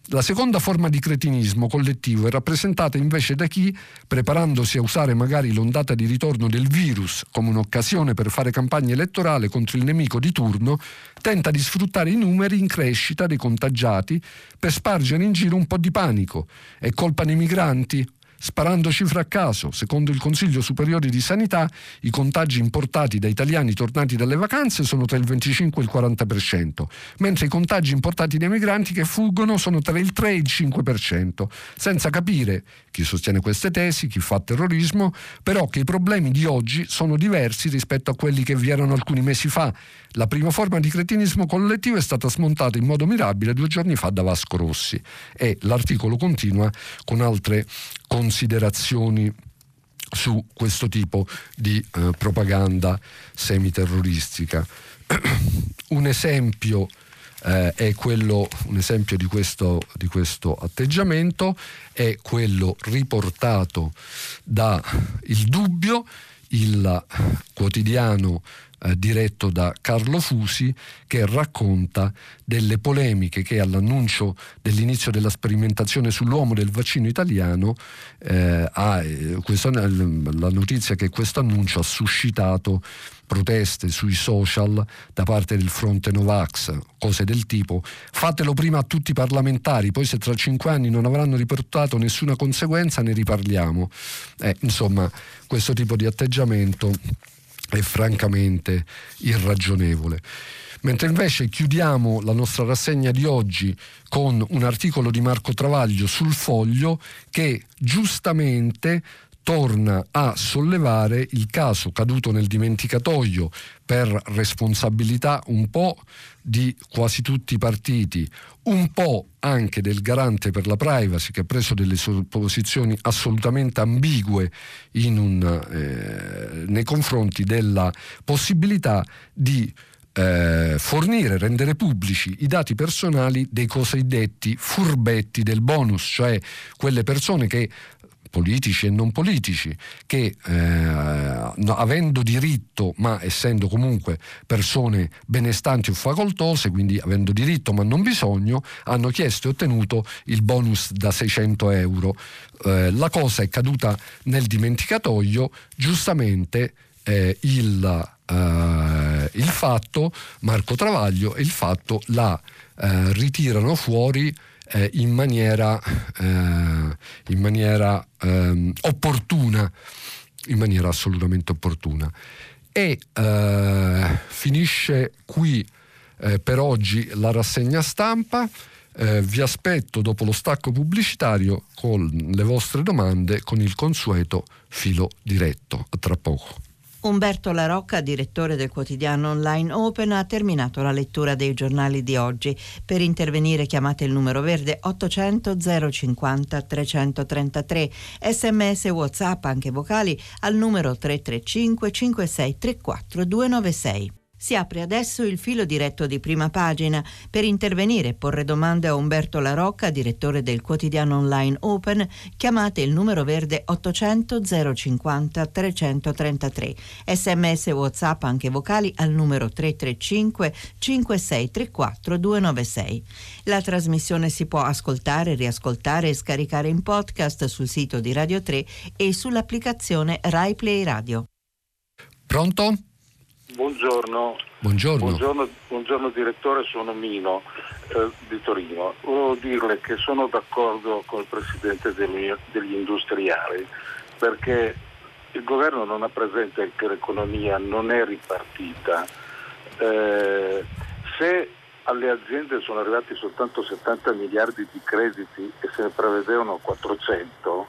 La seconda forma di cretinismo collettivo è rappresentata invece da chi, preparandosi a usare magari l'ondata di ritorno del virus come un'occasione per fare campagna elettorale contro il nemico di turno, tenta di sfruttare i numeri in crescita dei contagiati per spargere in giro un po' di panico. È colpa dei migranti? Sparando cifre a caso, secondo il Consiglio Superiore di Sanità, i contagi importati da italiani tornati dalle vacanze sono tra il 25 e il 40%, mentre i contagi importati dai migranti che fuggono sono tra il 3 e il 5%, senza capire chi sostiene queste tesi, chi fa terrorismo, però che i problemi di oggi sono diversi rispetto a quelli che vi erano alcuni mesi fa. La prima forma di cretinismo collettivo è stata smontata in modo mirabile due giorni fa da Vasco Rossi e l'articolo continua con altre considerazioni su questo tipo di eh, propaganda semiterroristica. [CLEARS THROAT] un esempio eh, è quello, un esempio di questo, di questo, atteggiamento è quello riportato da Il Dubbio, il quotidiano eh, diretto da Carlo Fusi che racconta delle polemiche che all'annuncio dell'inizio della sperimentazione sull'uomo del vaccino italiano eh, ha, eh, questa, la notizia che questo annuncio ha suscitato proteste sui social da parte del fronte Novax, cose del tipo fatelo prima a tutti i parlamentari, poi se tra cinque anni non avranno riportato nessuna conseguenza ne riparliamo. Eh, insomma, questo tipo di atteggiamento è francamente irragionevole. Mentre invece chiudiamo la nostra rassegna di oggi con un articolo di Marco Travaglio sul foglio che giustamente torna a sollevare il caso caduto nel dimenticatoio per responsabilità un po' di quasi tutti i partiti, un po' anche del garante per la privacy che ha preso delle posizioni assolutamente ambigue un, eh, nei confronti della possibilità di eh, fornire, rendere pubblici i dati personali dei cosiddetti furbetti del bonus, cioè quelle persone che politici e non politici, che eh, no, avendo diritto, ma essendo comunque persone benestanti o facoltose, quindi avendo diritto ma non bisogno, hanno chiesto e ottenuto il bonus da 600 euro. Eh, la cosa è caduta nel dimenticatoio, giustamente eh, il, eh, il, fatto, Marco Travaglio, il fatto la eh, ritirano fuori eh, in maniera, eh, in maniera ehm, opportuna, in maniera assolutamente opportuna. E eh, finisce qui eh, per oggi la rassegna stampa. Eh, vi aspetto dopo lo stacco pubblicitario con le vostre domande con il consueto filo diretto. A tra poco. Umberto La Rocca, direttore del quotidiano online Open, ha terminato la lettura dei giornali di oggi. Per intervenire chiamate il numero verde 800 050 333, sms whatsapp anche vocali al numero 335 5634 296. Si apre adesso il filo diretto di prima pagina. Per intervenire e porre domande a Umberto La Rocca, direttore del quotidiano online Open, chiamate il numero verde 800 050 333. Sms WhatsApp anche vocali al numero 335 5634 296. La trasmissione si può ascoltare, riascoltare e scaricare in podcast sul sito di Radio 3 e sull'applicazione Rai Play Radio. Pronto? Buongiorno. Buongiorno. Buongiorno, buongiorno direttore, sono Mino eh, di Torino. Volevo dirle che sono d'accordo con il Presidente degli, degli industriali perché il governo non ha presente che l'economia non è ripartita. Eh, se alle aziende sono arrivati soltanto 70 miliardi di crediti e se ne prevedevano 400,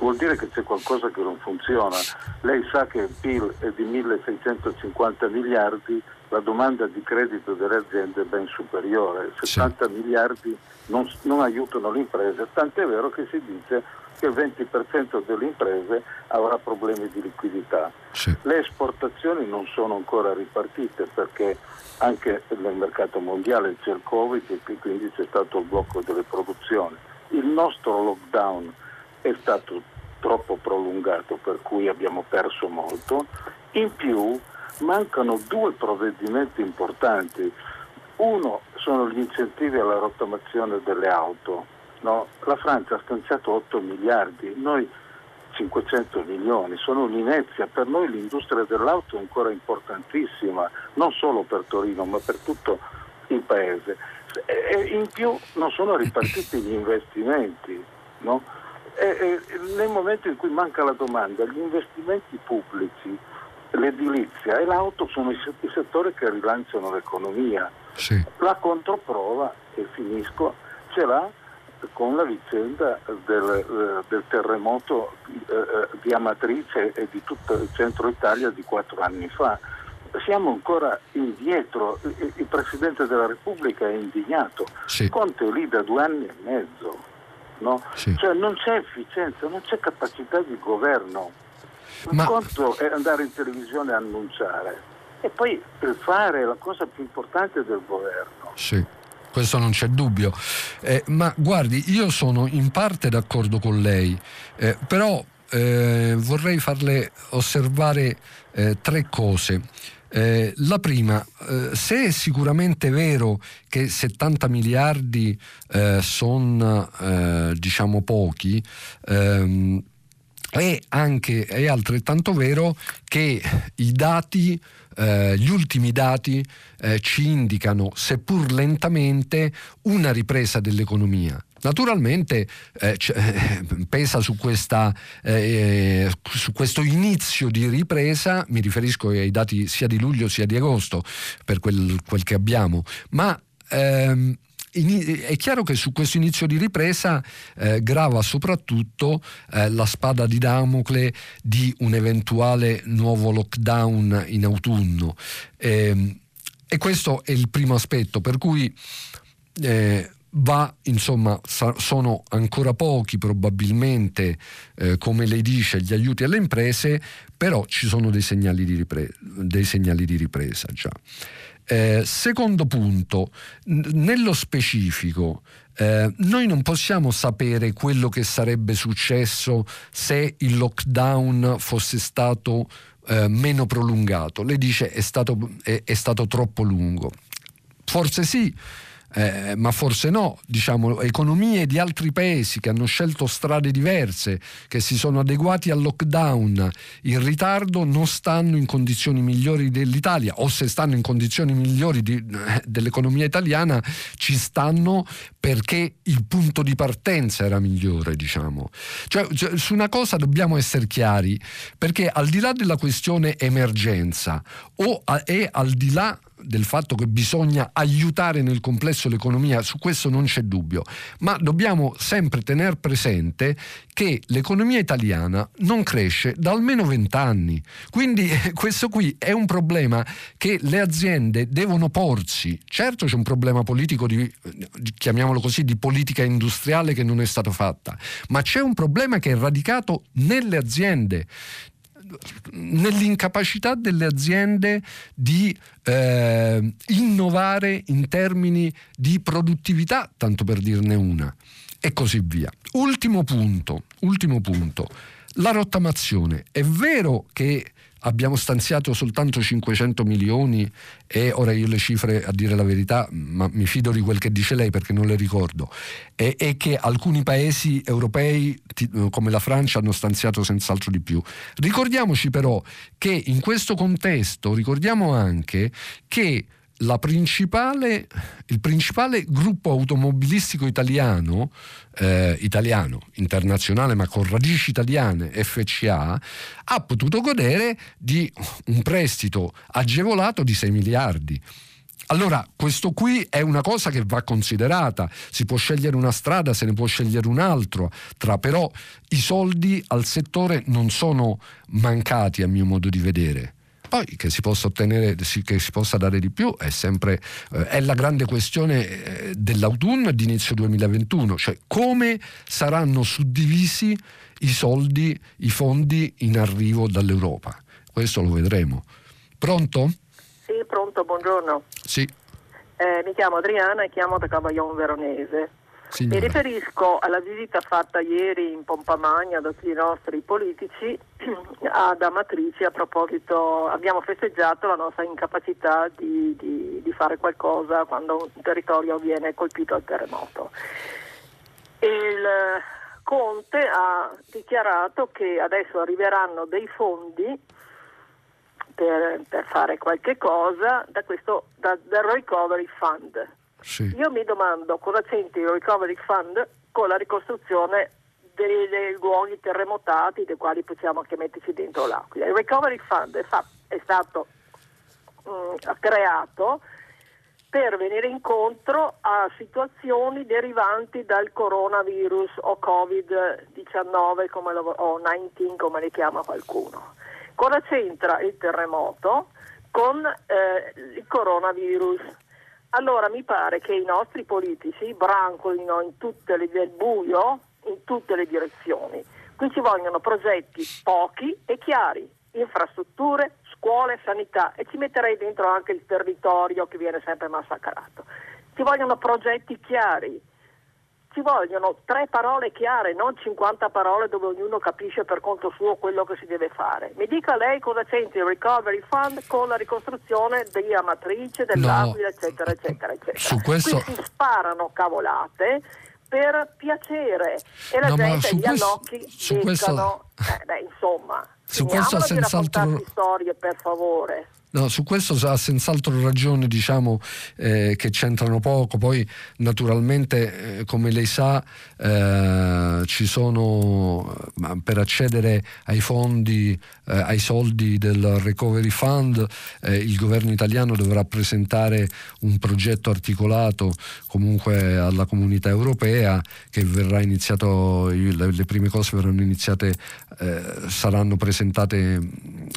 vuol dire che c'è qualcosa che non funziona. Lei sa che il PIL è di 1650 miliardi, la domanda di credito delle aziende è ben superiore, 70 sì. miliardi non, non aiutano le imprese, tant'è vero che si dice che il 20% delle imprese avrà problemi di liquidità. Sì. Le esportazioni non sono ancora ripartite perché anche nel mercato mondiale c'è il Covid e quindi c'è stato il blocco delle produzioni. Il nostro lockdown è stato troppo prolungato per cui abbiamo perso molto. In più mancano due provvedimenti importanti. Uno sono gli incentivi alla rottamazione delle auto. No? La Francia ha stanziato 8 miliardi, noi 500 milioni, sono un'inezia. Per noi l'industria dell'auto è ancora importantissima, non solo per Torino ma per tutto il paese. E in più non sono ripartiti gli investimenti. No? E, e, nel momento in cui manca la domanda, gli investimenti pubblici, l'edilizia e l'auto sono i, i settori che rilanciano l'economia. Sì. La controprova, e finisco, ce l'ha con la vicenda del, eh, del terremoto eh, eh, di Amatrice e di tutto il centro Italia di quattro anni fa. Siamo ancora indietro, il, il Presidente della Repubblica è indignato, sì. Conte è lì da due anni e mezzo no? Sì. Cioè non c'è efficienza, non c'è capacità di governo. Un Ma... conto è andare in televisione a annunciare e poi fare la cosa più importante del governo. Sì questo non c'è dubbio. Eh, ma guardi, io sono in parte d'accordo con lei, eh, però eh, vorrei farle osservare eh, tre cose. Eh, la prima, eh, se è sicuramente vero che 70 miliardi eh, sono eh, diciamo pochi, ehm, è, anche, è altrettanto vero che i dati eh, gli ultimi dati eh, ci indicano, seppur lentamente, una ripresa dell'economia. Naturalmente eh, eh, pesa su, questa, eh, su, questo inizio di ripresa, mi riferisco ai dati sia di luglio sia di agosto, per quel, quel che abbiamo, ma ehm, è chiaro che su questo inizio di ripresa eh, grava soprattutto eh, la spada di Damocle di un eventuale nuovo lockdown in autunno. Eh, e questo è il primo aspetto, per cui eh, va, insomma, sa- sono ancora pochi probabilmente, eh, come lei dice, gli aiuti alle imprese, però ci sono dei segnali di, ripre- dei segnali di ripresa già. Eh, secondo punto, n- nello specifico, eh, noi non possiamo sapere quello che sarebbe successo se il lockdown fosse stato eh, meno prolungato. Lei dice è stato, è, è stato troppo lungo. Forse sì, eh, ma forse no, diciamo, economie di altri paesi che hanno scelto strade diverse, che si sono adeguati al lockdown in ritardo, non stanno in condizioni migliori dell'Italia o se stanno in condizioni migliori di, eh, dell'economia italiana ci stanno perché il punto di partenza era migliore, diciamo. Cioè, cioè, su una cosa dobbiamo essere chiari, perché al di là della questione emergenza o a, è al di là del fatto che bisogna aiutare nel complesso l'economia, su questo non c'è dubbio, ma dobbiamo sempre tenere presente che l'economia italiana non cresce da almeno vent'anni. Quindi questo qui è un problema che le aziende devono porsi. Certo c'è un problema politico di, chiamiamolo così, di politica industriale che non è stata fatta, ma c'è un problema che è radicato nelle aziende nell'incapacità delle aziende di eh, innovare in termini di produttività, tanto per dirne una, e così via. Ultimo punto, ultimo punto, la rottamazione. È vero che abbiamo stanziato soltanto 500 milioni e ora io le cifre a dire la verità, ma mi fido di quel che dice lei perché non le ricordo, e, e che alcuni paesi europei come la Francia hanno stanziato senz'altro di più. Ricordiamoci però che in questo contesto, ricordiamo anche che principale, il principale gruppo automobilistico italiano, eh, italiano, internazionale ma con radici italiane, FCA, ha potuto godere di un prestito agevolato di 6 miliardi. Allora, questo qui è una cosa che va considerata, si può scegliere una strada, se ne può scegliere un altro, tra, però i soldi al settore non sono mancati a mio modo di vedere. Poi che si possa ottenere, che si possa dare di più è sempre eh, è la grande questione eh, dell'autunno e di inizio 2021, cioè come saranno suddivisi i soldi, i fondi in arrivo dall'Europa. Questo lo vedremo. Pronto? Sì, pronto, buongiorno. Sì. Eh, mi chiamo Adriana e chiamo da Cavaglion Veronese. Signora. Mi riferisco alla visita fatta ieri in pompa magna da tutti i nostri politici [CLEARS THROAT] ad Amatrice a proposito, abbiamo festeggiato la nostra incapacità di, di, di fare qualcosa quando un territorio viene colpito dal terremoto. Il Conte ha dichiarato che adesso arriveranno dei fondi per, per fare qualche cosa da questo, da, dal Recovery Fund sì. Io mi domando cosa c'entri il Recovery Fund con la ricostruzione dei, dei, luoghi terremotati dei quali possiamo anche metterci dentro l'acqua. Il Recovery Fund è, fa- è stato mh, mm, creato per venire incontro a situazioni derivanti dal coronavirus o Covid-19 come lo, o 19 come le chiama qualcuno. Cosa c'entra il terremoto con eh, il coronavirus? Allora mi pare che i nostri politici brancolino in tutte le, nel buio in tutte le direzioni. Qui ci vogliono progetti pochi e chiari, infrastrutture, scuole, sanità e ci metterei dentro anche il territorio che viene sempre massacrato. Ci vogliono progetti chiari, ci vogliono tre parole chiare, non 50 parole dove ognuno capisce per conto suo quello che si deve fare. Mi dica lei cosa c'entra il Recovery Fund con la ricostruzione di Amatrice, dell'Aquila, no. eccetera, eccetera, eccetera. Su questo... Qui si sparano cavolate per piacere e la no, gente gli questo, annocchi su dicono, questo... eh, beh, insomma, su questo senz'altro... storie per favore. No, su questo ha senz'altro ragione, diciamo, eh, che c'entrano poco. Poi, naturalmente, eh, come lei sa, eh, ci sono per accedere ai fondi, eh, ai soldi del Recovery Fund, eh, il governo italiano dovrà presentare un progetto articolato comunque alla comunità europea che verrà iniziato, le, le prime cose verranno iniziate, eh, saranno presentate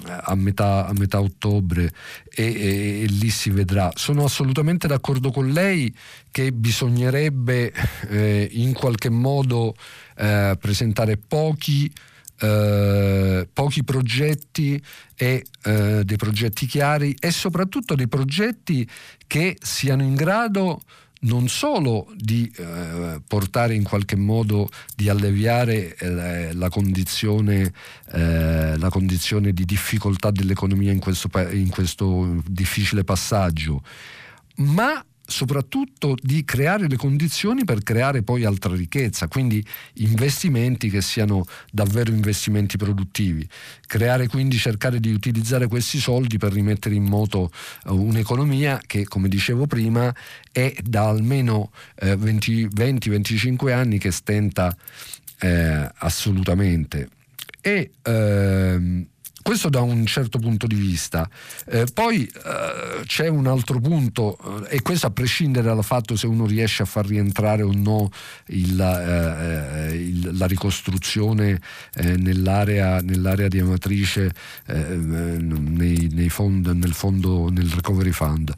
a metà, a metà ottobre e, e, e, lì si vedrà. Sono assolutamente d'accordo con lei che bisognerebbe eh, in qualche modo eh, presentare pochi, eh, pochi progetti e eh, dei progetti chiari e soprattutto dei progetti che siano in grado non solo di eh, portare in qualche modo di alleviare eh, la, condizione, eh, la, condizione, di difficoltà dell'economia in questo, in questo difficile passaggio, ma soprattutto di creare le condizioni per creare poi altra ricchezza, quindi investimenti che siano davvero investimenti produttivi, creare quindi cercare di utilizzare questi soldi per rimettere in moto eh, un'economia che come dicevo prima è da almeno eh, 20-25 anni che stenta eh, assolutamente. E, ehm, questo da un certo punto di vista. Eh, poi eh, c'è un altro punto, eh, e questo a prescindere dal fatto se uno riesce a far rientrare o no il, eh, eh, il, la ricostruzione eh, nell'area, nell'area, di Amatrice nei, nei fond, nel, fondo, nel Recovery Fund.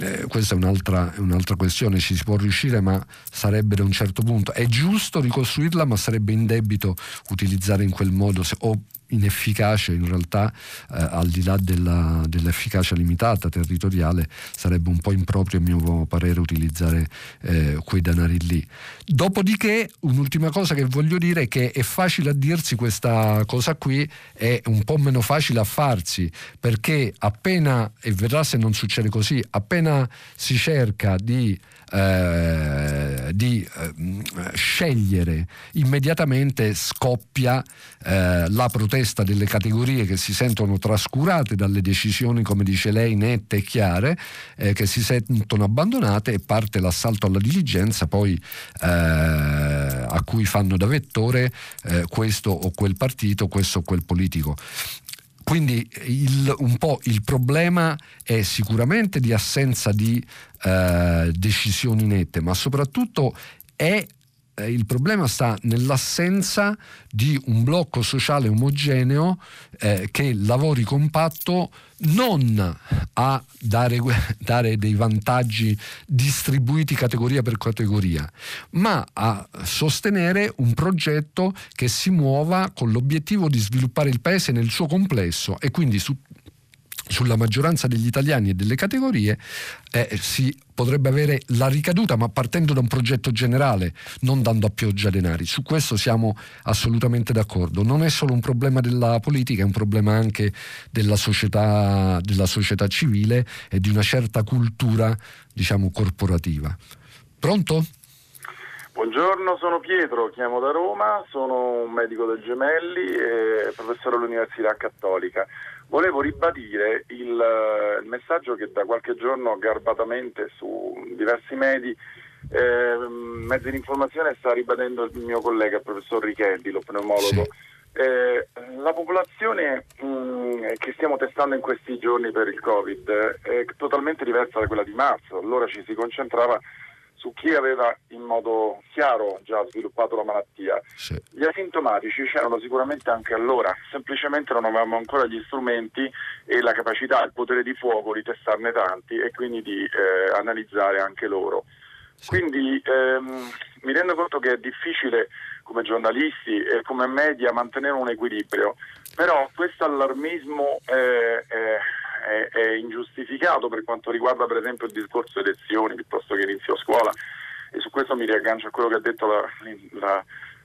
Eh, questa è un'altra, un'altra, questione, ci si può riuscire ma sarebbe da un certo punto, è giusto ricostruirla ma sarebbe indebito utilizzare in quel modo se, o inefficace in realtà eh, al di là della, dell'efficacia limitata territoriale sarebbe un po' improprio a mio parere utilizzare eh, quei denari lì. Dopodiché un'ultima cosa che voglio dire è che è facile a dirsi questa cosa qui, è un po' meno facile a farsi perché appena, e verrà se non succede così, appena si cerca di eh, di eh, scegliere immediatamente scoppia eh, la protesta delle categorie che si sentono trascurate dalle decisioni, come dice lei, nette e chiare, eh, che si sentono abbandonate e parte l'assalto alla diligenza poi eh, a cui fanno da vettore questo o quel partito, questo o quel politico. Quindi il, un po' il problema è sicuramente di assenza di eh, decisioni nette, ma soprattutto è eh, il problema sta nell'assenza di un blocco sociale omogeneo eh, che lavori compatto non a dare, [LAUGHS] dare, dei vantaggi distribuiti categoria per categoria, ma a sostenere un progetto che si muova con l'obiettivo di sviluppare il paese nel suo complesso e quindi su, sulla maggioranza degli italiani e delle categorie eh, si potrebbe avere la ricaduta, ma partendo da un progetto generale, non dando a pioggia denari. Su questo siamo assolutamente d'accordo. Non è solo un problema della politica, è un problema anche della società, della società civile e di una certa cultura, diciamo, corporativa. Pronto? Buongiorno, sono Pietro, chiamo da Roma, sono un medico del Gemelli e professore all'Università Cattolica. Volevo ribadire il, il, messaggio che da qualche giorno garbatamente su diversi medi, eh, mezzi di informazione sta ribadendo il mio collega, il professor Richelli, lo pneumologo. Sì. Eh, la popolazione mh, mm, che stiamo testando in questi giorni per il Covid è totalmente diversa da quella di marzo, allora ci si concentrava su chi aveva in modo chiaro già sviluppato la malattia. Sì. Gli asintomatici c'erano sicuramente anche allora, semplicemente non avevamo ancora gli strumenti e la capacità, il potere di fuoco di testarne tanti e quindi di eh, analizzare anche loro. Sì. Quindi ehm, mi rendo conto che è difficile come giornalisti e come media mantenere un equilibrio, però questo allarmismo eh, eh, è, è, ingiustificato per quanto riguarda per esempio il discorso elezioni piuttosto che inizio scuola. E su questo mi riaggancio a quello che ha detto la, la,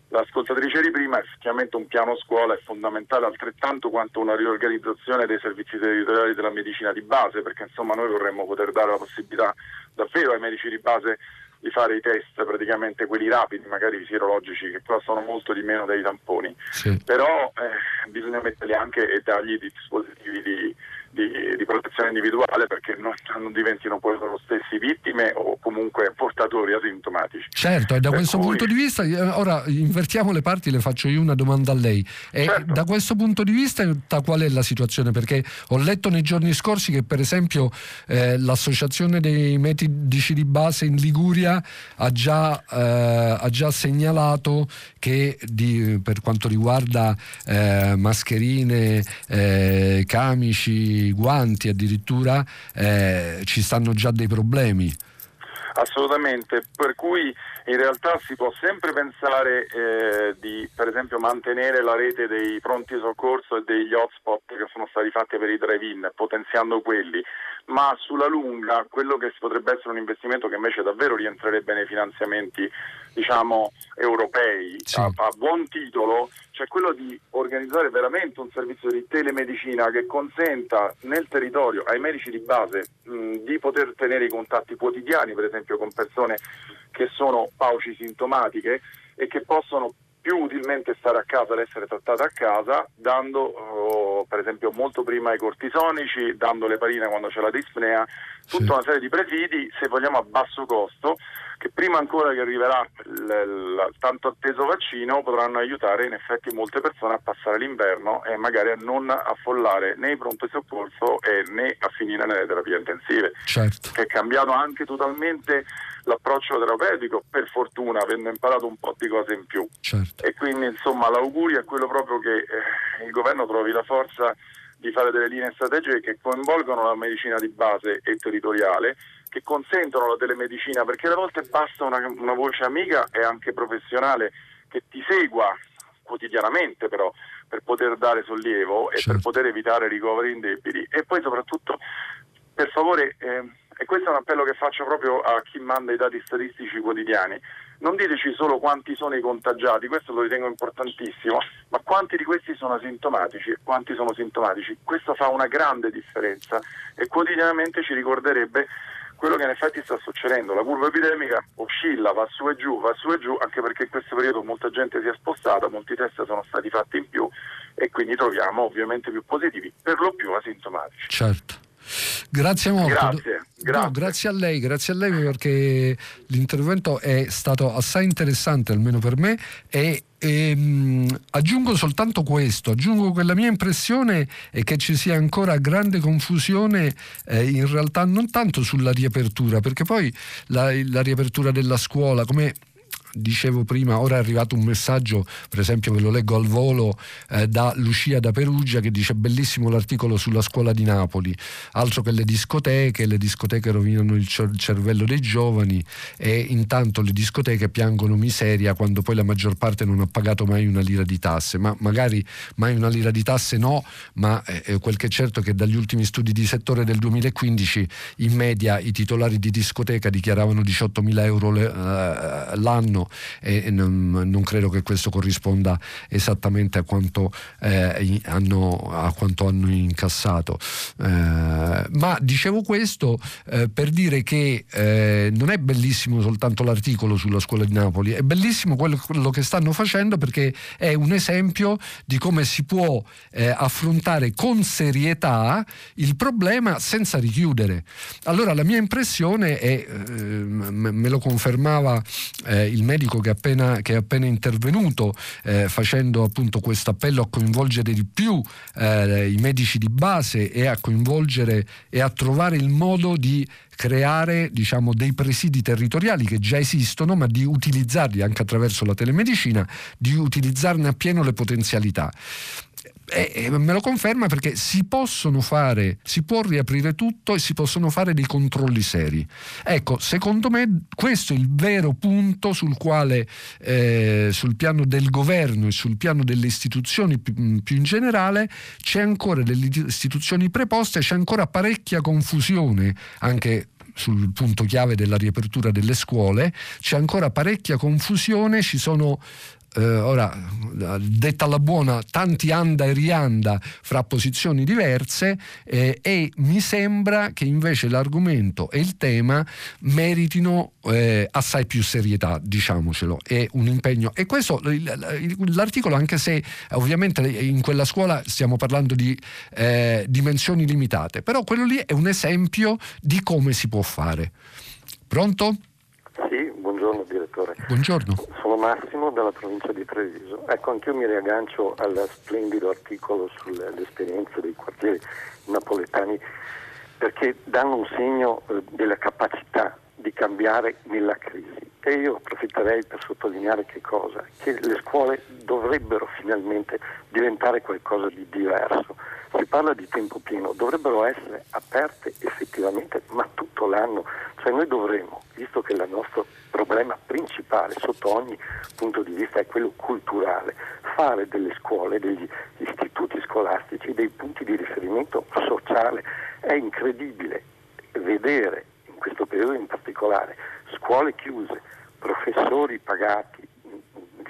l'ascoltatrice di prima, effettivamente un piano scuola è fondamentale altrettanto quanto una riorganizzazione dei servizi territoriali della medicina di base, perché insomma noi vorremmo poter dare la possibilità davvero ai medici di base di fare i test, praticamente quelli rapidi, magari sierologici, che costano molto di meno dei tamponi. Sì. Però eh, bisogna metterli anche e dargli dispositivi di, di, di, protezione individuale perché non, non, diventino poi loro stessi vittime o comunque portatori asintomatici. Certo, e da per questo cui... punto di vista, ora invertiamo le parti, le faccio io una domanda a lei. E certo. Da questo punto di vista qual è la situazione? Perché ho letto nei giorni scorsi che per esempio eh, l'associazione dei medici di base in Liguria ha già, eh, ha già segnalato che di, per quanto riguarda eh, mascherine, eh, guanti addirittura eh, ci stanno già dei problemi. Assolutamente, per cui in realtà si può sempre pensare eh, di per esempio mantenere la rete dei pronti soccorso e degli hotspot che sono stati fatti per i drive-in, potenziando quelli, ma sulla lunga quello che potrebbe essere un investimento che invece davvero rientrerebbe nei finanziamenti diciamo, europei sì. a, a, buon titolo, cioè quello di organizzare veramente un servizio di telemedicina che consenta nel territorio ai medici di base mh, di poter tenere i contatti quotidiani, per esempio con persone che sono pauci sintomatiche e che possono più utilmente stare a casa ed essere trattate a casa, dando oh, per esempio molto prima i cortisonici, dando le parine quando c'è la dispnea, tutta sì. una serie di presidi, se vogliamo a basso costo, che prima ancora che arriverà il, il tanto atteso vaccino potranno aiutare in effetti molte persone a passare l'inverno e magari a non affollare né i pronto soccorso e né a finire nelle terapie intensive. Certo. Che è cambiato anche totalmente l'approccio terapeutico, per fortuna, avendo imparato un po' di cose in più. Certo. E quindi insomma l'augurio è quello proprio che eh, il governo trovi la forza di fare delle linee strategiche che coinvolgono la medicina di base e territoriale, che consentono la telemedicina, perché a volte basta una, una voce amica e anche professionale che ti segua quotidianamente però per poter dare sollievo e Certo. per poter evitare ricoveri indebiti e poi soprattutto per favore, eh, e questo è un appello che faccio proprio a chi manda i dati statistici quotidiani, non diteci solo quanti sono i contagiati, questo lo ritengo importantissimo, ma quanti di questi sono asintomatici e quanti sono sintomatici. Questo fa una grande differenza e quotidianamente ci ricorderebbe quello che in effetti sta succedendo. La curva epidemica oscilla, va su e giù, va su e giù, anche perché in questo periodo molta gente si è spostata, molti test sono stati fatti in più e quindi troviamo ovviamente più positivi, per lo più asintomatici. Certo. Grazie molto. Grazie, No, grazie. grazie a lei, grazie a lei perché l'intervento è stato assai interessante, almeno per me, e ehm, aggiungo soltanto questo, aggiungo che la mia impressione è che ci sia ancora grande confusione eh, in realtà non tanto sulla riapertura, perché poi la, la riapertura della scuola, come dicevo prima, ora è arrivato un messaggio, per esempio ve lo leggo al volo, eh, da Lucia da Perugia che dice bellissimo l'articolo sulla scuola di Napoli, altro che le discoteche, le discoteche rovinano il cer- cervello dei giovani e intanto le discoteche piangono miseria quando poi la maggior parte non ha pagato mai una lira di tasse, ma magari mai una lira di tasse no, ma eh, quel che è certo è che dagli ultimi studi di settore del 2015 in media i titolari di discoteca dichiaravano 18.000 euro le- eh, l'anno e, e non, non credo che questo corrisponda esattamente a quanto, eh, hanno, a quanto hanno incassato. Eh, ma dicevo questo eh, per dire che eh, non è bellissimo soltanto l'articolo sulla scuola di Napoli, è bellissimo quello, quello che stanno facendo perché è un esempio di come si può eh, affrontare con serietà il problema senza richiudere. Allora la mia impressione è, eh, me lo confermava il medico che appena, che è appena intervenuto eh, facendo appunto questo appello a coinvolgere di più eh, i medici di base e a coinvolgere e a trovare il modo di creare diciamo, dei presidi territoriali che già esistono, ma di utilizzarli anche attraverso la telemedicina, di utilizzarne appieno le potenzialità. E, e me lo conferma perché si possono fare, si può riaprire tutto e si possono fare dei controlli seri. Ecco, secondo me questo è il vero punto sul quale eh, sul piano del governo e sul piano delle istituzioni più, più in generale c'è ancora delle istituzioni preposte, c'è ancora parecchia confusione anche sul punto chiave della riapertura delle scuole, c'è ancora parecchia confusione, ci sono eh, ora, detta alla buona, tanti anda e rianda fra posizioni diverse eh, e mi sembra che invece l'argomento e il tema meritino eh, assai più serietà, diciamocelo, e un impegno. E questo, l'articolo, anche se ovviamente in quella scuola stiamo parlando di eh, dimensioni limitate, però quello lì è un esempio di come si può fare. Pronto? Direttore. Buongiorno. Sono Massimo dalla provincia di Treviso. Ecco, anch'io mi riaggancio al splendido articolo sulle esperienze dei quartieri napoletani perché danno un segno eh, della capacità di cambiare nella crisi. E io approfitterei per sottolineare che cosa? Che le scuole dovrebbero finalmente diventare qualcosa di diverso. Si parla di tempo pieno, dovrebbero essere aperte effettivamente, ma tutto l'anno. Cioè noi dovremmo, visto che il nostro problema principale sotto ogni punto di vista è quello culturale, fare delle scuole, degli istituti scolastici, dei punti di riferimento sociale. È incredibile vedere in questo periodo in particolare scuole chiuse, professori pagati,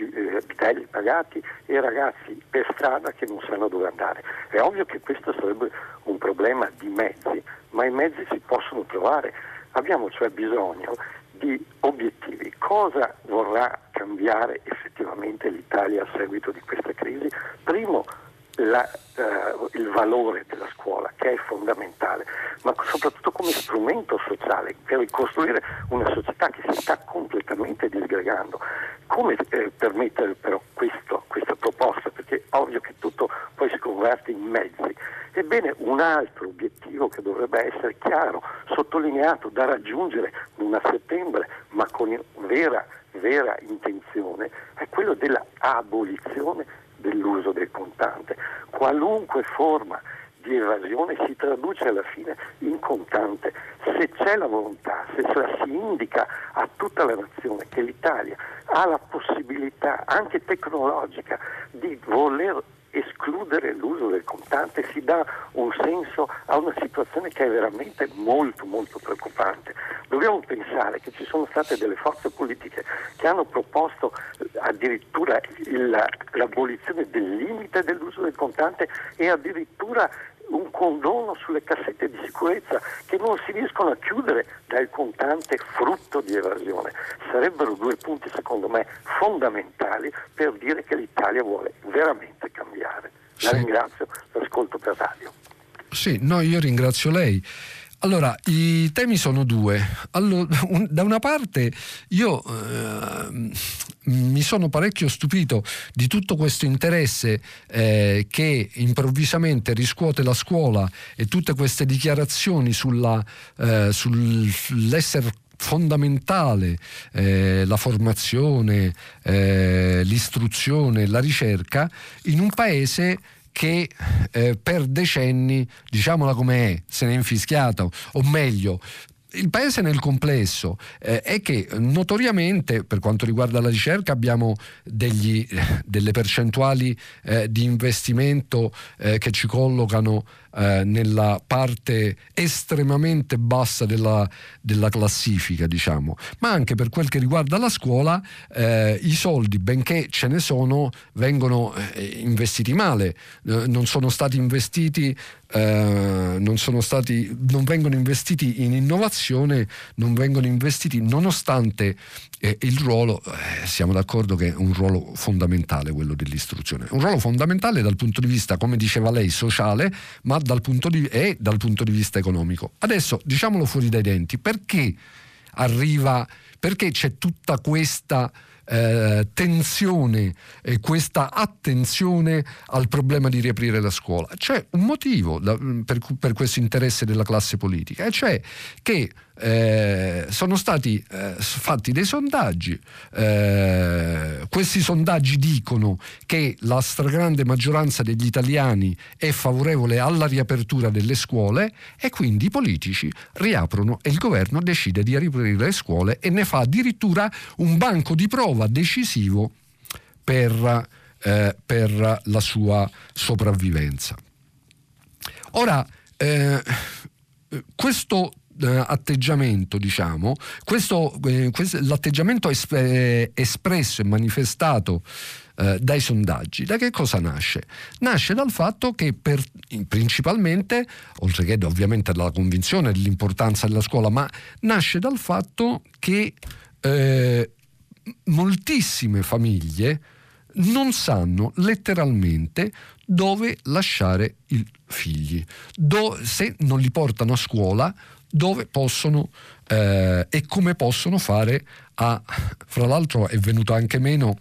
vitelli pagati e ragazzi per strada che non sanno dove andare. È ovvio che questo sarebbe un problema di mezzi, ma i mezzi si possono trovare. Abbiamo cioè bisogno di obiettivi. Cosa vorrà cambiare effettivamente l'Italia a seguito di questa crisi? Primo, la, uh, il valore della scuola, che è fondamentale, ma soprattutto come strumento sociale per ricostruire una società che si sta completamente disgregando. Come eh, permettere però questo, questa proposta? Perché è ovvio che tutto poi si converte in mezzi. Ebbene, un altro obiettivo che dovrebbe essere chiaro, sottolineato, da raggiungere non a settembre, ma con vera, vera intenzione, è quello della abolizione dell'uso del contante. Qualunque forma di evasione si traduce alla fine in contante. Se c'è la volontà, se si indica a tutta la nazione che l'Italia ha la possibilità, anche tecnologica, di voler escludere l'uso del contante si dà un senso a una situazione che è veramente molto molto preoccupante. Dobbiamo pensare che ci sono state delle forze politiche che hanno proposto eh, addirittura il, l'abolizione del limite dell'uso del contante e addirittura un condono sulle cassette di sicurezza che non si riescono a chiudere dal contante frutto di evasione. Sarebbero due punti secondo me fondamentali per dire che l'Italia vuole veramente cambiare. La sì. ringrazio, l'ascolto per radio. Sì, no, io ringrazio lei. Allora, i temi sono due. Allora, un, da una parte io eh, mi sono parecchio stupito di tutto questo interesse eh, che improvvisamente riscuote la scuola e tutte queste dichiarazioni sulla, eh, sull'essere fondamentale eh, la formazione, eh, l'istruzione, la ricerca in un paese che eh, per decenni, diciamola come è, se ne è infischiato, o meglio, il paese nel complesso eh, è che notoriamente per quanto riguarda la ricerca abbiamo degli, delle percentuali eh, di investimento eh, che ci collocano eh, nella parte estremamente bassa della, della, classifica, diciamo. Ma anche per quel che riguarda la scuola, eh, i soldi, benché ce ne sono, vengono eh, investiti male, eh, non sono stati investiti eh, non, stati, non, vengono investiti in innovazione, non vengono investiti nonostante eh, il ruolo, eh, siamo d'accordo che è un ruolo fondamentale quello dell'istruzione, un ruolo fondamentale dal punto di vista, come diceva lei, sociale, ma dal punto di, e dal punto di vista economico. Adesso diciamolo fuori dai denti, perché arriva, perché c'è tutta questa eh, tensione e questa attenzione al problema di riaprire la scuola. C'è un motivo da, per, per questo interesse della classe politica, e cioè che eh, sono stati eh, fatti dei sondaggi, eh, questi sondaggi dicono che la stragrande maggioranza degli italiani è favorevole alla riapertura delle scuole e quindi i politici riaprono e il governo decide di riaprire le scuole e ne fa addirittura un banco di prova decisivo per, eh, per la sua sopravvivenza. Ora, eh, questo atteggiamento, diciamo, questo, eh, questo, l'atteggiamento es- eh, espresso e manifestato eh, dai sondaggi, da che cosa nasce? Nasce dal fatto che per, principalmente, oltre che ovviamente dalla convinzione dell'importanza della scuola, ma nasce dal fatto che eh, moltissime famiglie non sanno letteralmente dove lasciare i figli, Do, se non li portano a scuola dove possono eh, e come possono fare a, fra l'altro è venuto anche meno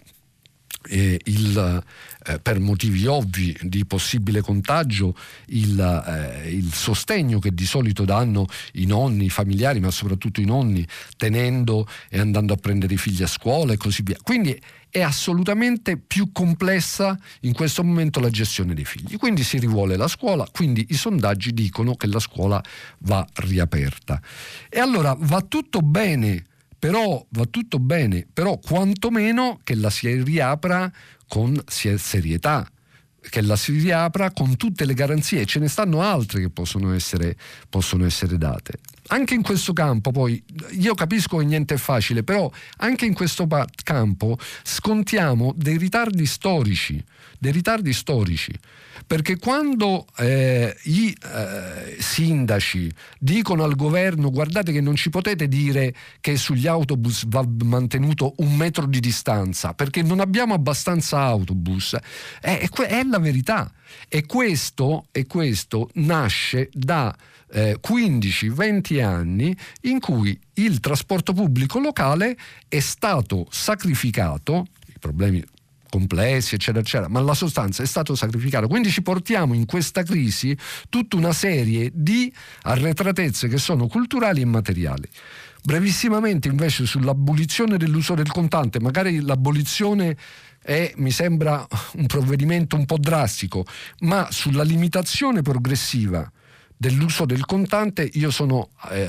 eh, il, eh, per motivi ovvi di possibile contagio il, eh, il, sostegno che di solito danno i nonni, i familiari, ma soprattutto i nonni, tenendo e andando a prendere i figli a scuola e così via. Quindi è assolutamente più complessa in questo momento la gestione dei figli. Quindi si rivuole la scuola, quindi i sondaggi dicono che la scuola va riaperta. E allora va tutto bene, però va tutto bene, però quantomeno che la si riapra con serietà che la si riapra con tutte le garanzie, ce ne stanno altre che possono essere, possono essere date. Anche in questo campo, poi, io capisco che niente è facile, però anche in questo campo scontiamo dei ritardi storici, dei ritardi storici, perché quando eh, i eh, sindaci dicono al governo guardate che non ci potete dire che sugli autobus va mantenuto un metro di distanza, perché non abbiamo abbastanza autobus, è, è, è la verità. E questo, e questo nasce da eh, 15-20 anni in cui il trasporto pubblico locale è stato sacrificato, i problemi complessi, eccetera, eccetera, ma la sostanza è stato sacrificato. Quindi ci portiamo in questa crisi tutta una serie di arretratezze che sono culturali e materiali. Brevissimamente invece sull'abolizione dell'uso del contante, magari l'abolizione è, mi sembra un provvedimento un po' drastico, ma sulla limitazione progressiva dell'uso del contante io sono eh,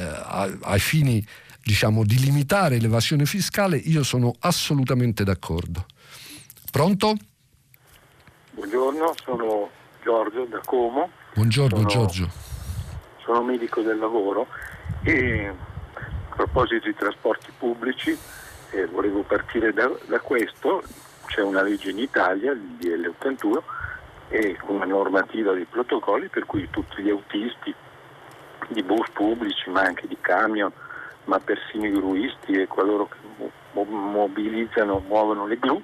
ai fini diciamo di limitare l'evasione fiscale io sono assolutamente d'accordo. Pronto? buongiorno, sono Giorgio da Como. Buongiorno sono, Giorgio. Sono medico del lavoro e a proposito di trasporti pubblici eh, volevo partire da, da, questo, c'è una legge in Italia, il DL 81, e una normativa di protocolli per cui tutti gli autisti di bus pubblici ma anche di camion, ma persino i gruisti e coloro che mobilizzano, muovono le gru,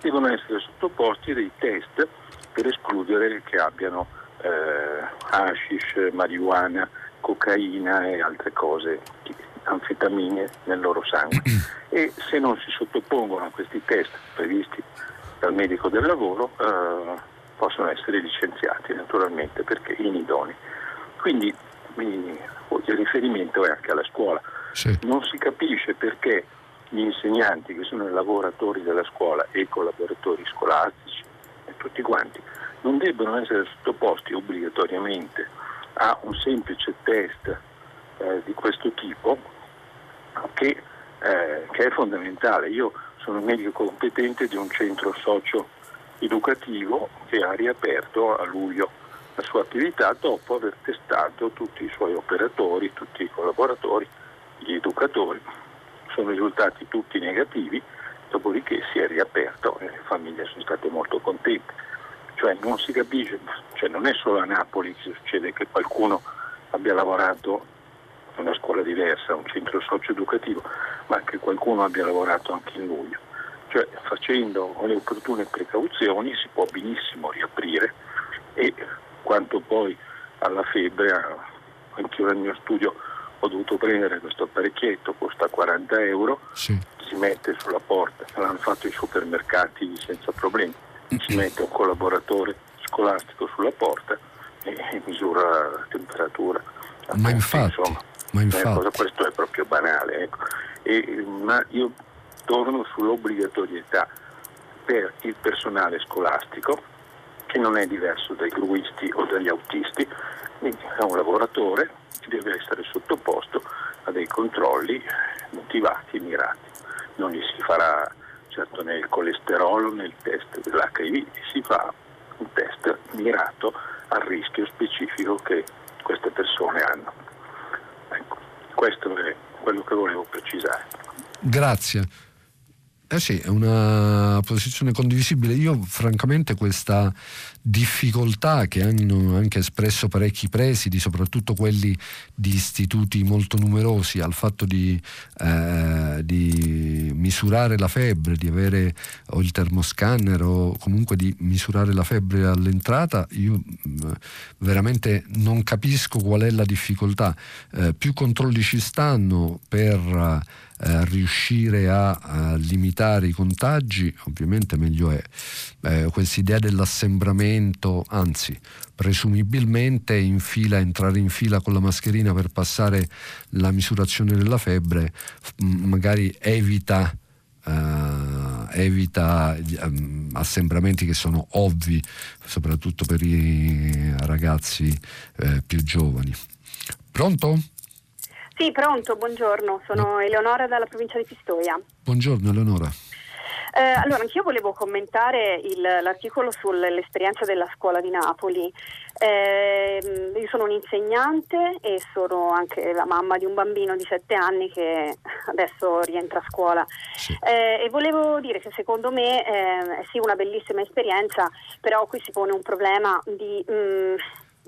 devono essere sottoposti a dei test per escludere che abbiano eh, hashish, marijuana, cocaina e altre cose, anfetamine nel loro sangue. [CLEARS THROAT] e se non si sottopongono a questi test previsti dal medico del lavoro eh, possono essere licenziati naturalmente perché inidonei. Quindi il riferimento è anche alla scuola. Sì. Non si capisce perché gli insegnanti che sono i lavoratori della scuola e i collaboratori scolastici e tutti quanti non debbono essere sottoposti obbligatoriamente a un semplice test eh, di questo tipo che, eh, che, è fondamentale. Io sono medico competente di un centro socio-educativo che ha riaperto a luglio la sua attività dopo aver testato tutti i suoi operatori, tutti i collaboratori, gli educatori sono risultati tutti negativi, dopodiché si è riaperto e le famiglie sono state molto contente. Cioè non si capisce, cioè non è solo a Napoli che succede che qualcuno abbia lavorato in una scuola diversa, un centro socio-educativo, ma che qualcuno abbia lavorato anche in luglio. Cioè facendo le opportune precauzioni si può benissimo riaprire e quanto poi alla febbre, anche io nel mio studio ho dovuto prendere questo apparecchietto, costa 40 euro, sì. si mette sulla porta, l'hanno fatto i supermercati senza problemi, si mette un collaboratore scolastico sulla porta e misura la temperatura. Ma infatti, insomma, ma infatti. Cosa, questo è proprio banale. Ecco. E, ma io torno sull'obbligatorietà per il personale scolastico, che non è diverso dai gruisti o dagli autisti, è un lavoratore deve essere sottoposto a dei controlli motivati e mirati. Non gli si farà certo né il colesterolo né il test dell'HIV, si fa un test mirato al rischio specifico che queste persone hanno. Ecco, questo è quello che volevo precisare. Grazie. Eh sì, è una posizione condivisibile. Io francamente questa difficoltà che hanno anche espresso parecchi presidi, soprattutto quelli di istituti molto numerosi, al fatto di, eh, di misurare la febbre, di avere o il termoscanner o comunque di misurare la febbre all'entrata, io mm, veramente non capisco qual è la difficoltà. Eh, più controlli ci stanno per eh, riuscire a, a, limitare i contagi, ovviamente meglio è. Eh, questa idea dell'assembramento, anzi, presumibilmente in fila, entrare in fila con la mascherina per passare la misurazione della febbre, magari evita. Uh, evita um, assembramenti che sono ovvi soprattutto per i ragazzi uh, più giovani. Pronto? Sì, pronto, buongiorno, sono Eleonora dalla provincia di Pistoia. Buongiorno Eleonora. Eh, allora, anch'io volevo commentare il, l'articolo sull'esperienza della scuola di Napoli. Eh, io sono un'insegnante e sono anche la mamma di un bambino di 7 anni che adesso rientra a scuola. Sì. Eh, e volevo dire che secondo me eh, è sì una bellissima esperienza, però qui si pone un problema di... Mh, mm,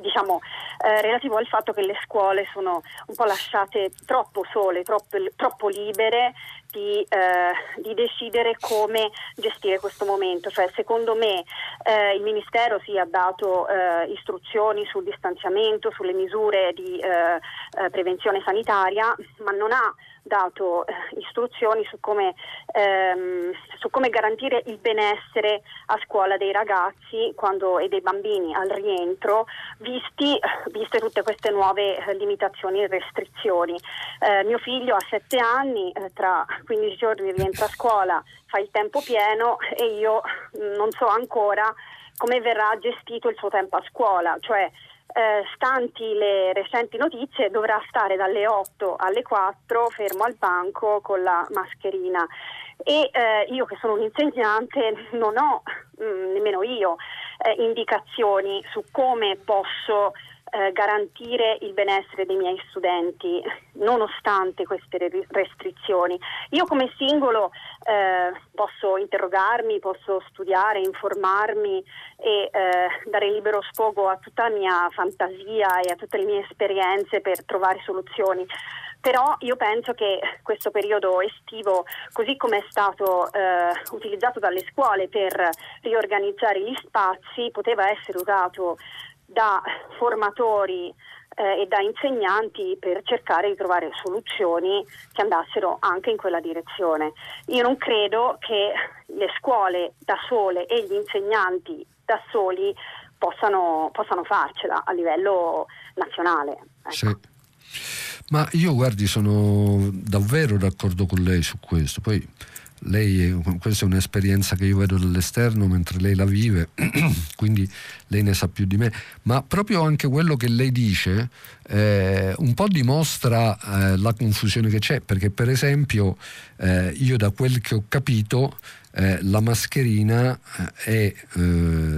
diciamo, eh, relativo al fatto che le scuole sono un po' lasciate troppo sole, troppo, troppo libere di, eh, di, decidere come gestire questo momento. Cioè, secondo me eh, il Ministero sì, ha dato eh, istruzioni sul distanziamento, sulle misure di eh, eh, prevenzione sanitaria, ma non ha dato eh, istruzioni su come, ehm, su come, garantire il benessere a scuola dei ragazzi quando, e dei bambini al rientro, visti, viste tutte queste nuove eh, limitazioni e restrizioni. Eh, mio figlio ha sette anni, eh, tra 15 giorni rientra a scuola, fa il tempo pieno e io mm, non so ancora come verrà gestito il suo tempo a scuola, cioè eh, stanti le recenti notizie, dovrà stare dalle 8 alle 4 fermo al banco con la mascherina. E eh, io che sono un insegnante non ho, mh, mm, nemmeno io, eh, indicazioni su come posso eh, garantire il benessere dei miei studenti nonostante queste restrizioni. Io come singolo eh, posso interrogarmi, posso studiare, informarmi e eh, dare libero sfogo a tutta la mia fantasia e a tutte le mie esperienze per trovare soluzioni. Però io penso che questo periodo estivo, così come è stato eh, utilizzato dalle scuole per riorganizzare gli spazi, poteva essere usato da formatori eh, e da insegnanti per cercare di trovare soluzioni che andassero anche in quella direzione. Io non credo che le scuole da sole e gli insegnanti da soli possano, possano farcela a livello nazionale. Ecco. Sì. Ma io guardi, sono davvero d'accordo con lei su questo. Poi lei, questa è un'esperienza che io vedo dall'esterno mentre lei la vive, [CLEARS THROAT] quindi lei ne sa più di me, ma proprio anche quello che lei dice eh, un po' dimostra eh, la confusione che c'è, perché per esempio eh, io da quel che ho capito eh, la mascherina eh, è, eh,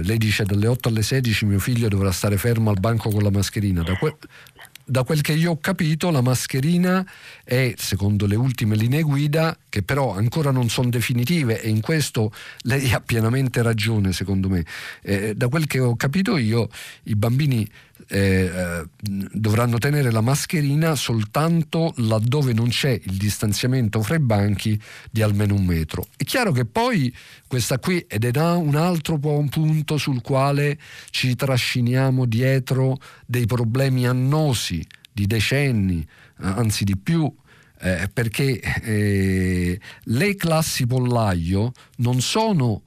lei dice dalle 8 alle 16 mio figlio dovrà stare fermo al banco con la mascherina, da, que- da quel che io ho capito la mascherina è, secondo le ultime linee guida, che però ancora non sono definitive e in questo lei ha pienamente ragione secondo me, eh, da quel che ho capito io i bambini eh, dovranno tenere la mascherina soltanto laddove non c'è il distanziamento fra i banchi di almeno un metro. È chiaro che poi questa qui ed è un altro punto sul quale ci trasciniamo dietro dei problemi annosi di decenni, eh, anzi di più, eh, perché eh, le classi pollaio non sono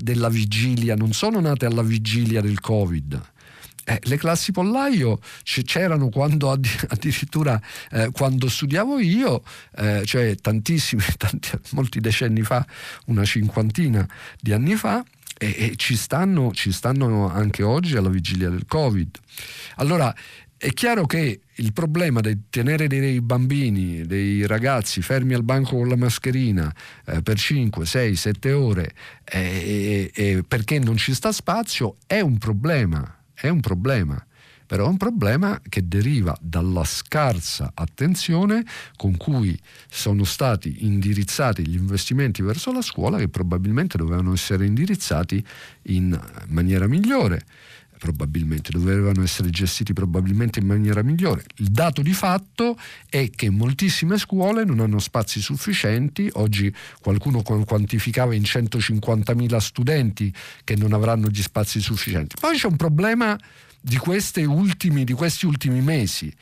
della vigilia, non sono nate alla vigilia del Covid eh, le classi pollaio c'erano quando [LAUGHS] addirittura eh, quando studiavo io, eh, cioè tantissimi, [LAUGHS] tanti, molti decenni fa, una cinquantina di anni fa, e, e ci, stanno, ci stanno anche oggi alla vigilia del Covid. Allora, è chiaro che il problema di tenere dei bambini, dei ragazzi fermi al banco con la mascherina eh, per 5, 6, 7 ore eh, eh, perché non ci sta spazio è un problema è un problema però è un problema che deriva dalla scarsa attenzione con cui sono stati indirizzati gli investimenti verso la scuola che probabilmente dovevano essere indirizzati in maniera migliore probabilmente dovevano essere gestiti probabilmente in maniera migliore. Il dato di fatto è che moltissime scuole non hanno spazi sufficienti, oggi qualcuno quantificava in 150.000 studenti che non avranno gli spazi sufficienti. Poi c'è un problema di, ultimi, di questi ultimi mesi.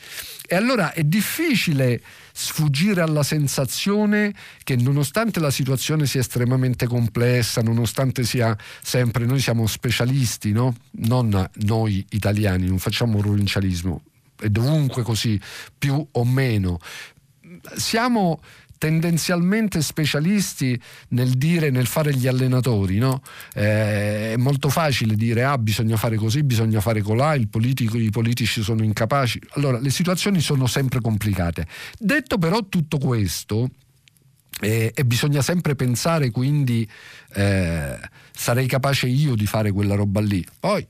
E allora è difficile sfuggire alla sensazione che nonostante la situazione sia estremamente complessa, nonostante sia sempre, noi siamo specialisti, no? non noi italiani, non facciamo provincialismo, è dovunque così, più o meno. Siamo tendenzialmente specialisti nel dire, nel fare gli allenatori, no? eh, è molto facile dire ah bisogna fare così, bisogna fare colà, politico, i politici sono incapaci. Allora le situazioni sono sempre complicate. Detto però tutto questo, eh, e bisogna sempre pensare quindi eh, sarei capace io di fare quella roba lì. Poi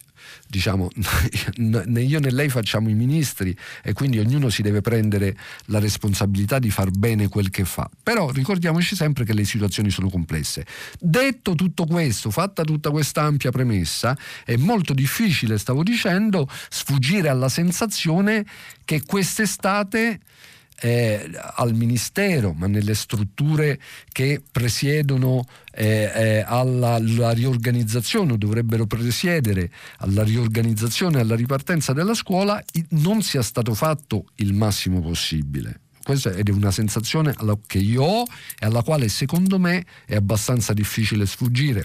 diciamo, [LAUGHS] né io né lei facciamo i ministri e quindi ognuno si deve prendere la responsabilità di far bene quel che fa. Però ricordiamoci sempre che le situazioni sono complesse. Detto tutto questo, fatta tutta questa ampia premessa, è molto difficile, stavo dicendo, sfuggire alla sensazione che quest'estate eh, al Ministero, ma nelle strutture che presiedono eh, eh, alla, alla, riorganizzazione o dovrebbero presiedere alla riorganizzazione e alla ripartenza della scuola, non sia stato fatto il massimo possibile. Questa è una sensazione che io ho e alla quale secondo me è abbastanza difficile sfuggire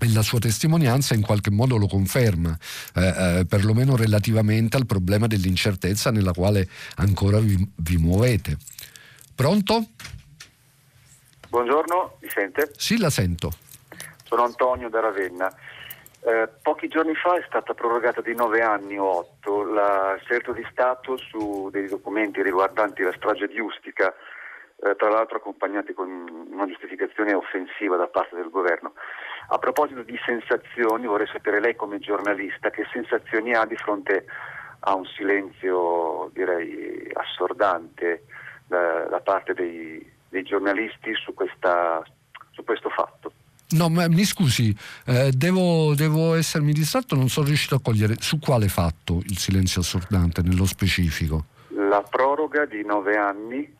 e la sua testimonianza in qualche modo lo conferma, eh, eh, perlomeno relativamente al problema dell'incertezza nella quale ancora vi, vi muovete. Pronto? Buongiorno, mi sente? Sì, la sento. Sono Antonio da Ravenna. Eh, pochi giorni fa è stata prorogata di nove anni o otto la, segreto di Stato su dei documenti riguardanti la strage di Ustica, eh, tra l'altro accompagnati con una giustificazione offensiva da parte del governo. A proposito di sensazioni, vorrei sapere lei come giornalista che sensazioni ha di fronte a un silenzio direi assordante da, da parte dei, dei giornalisti su, questa, su questo fatto. No, ma mi scusi, eh, devo, devo, essermi distratto, non sono riuscito a cogliere su quale fatto il silenzio assordante nello specifico. La proroga di nove anni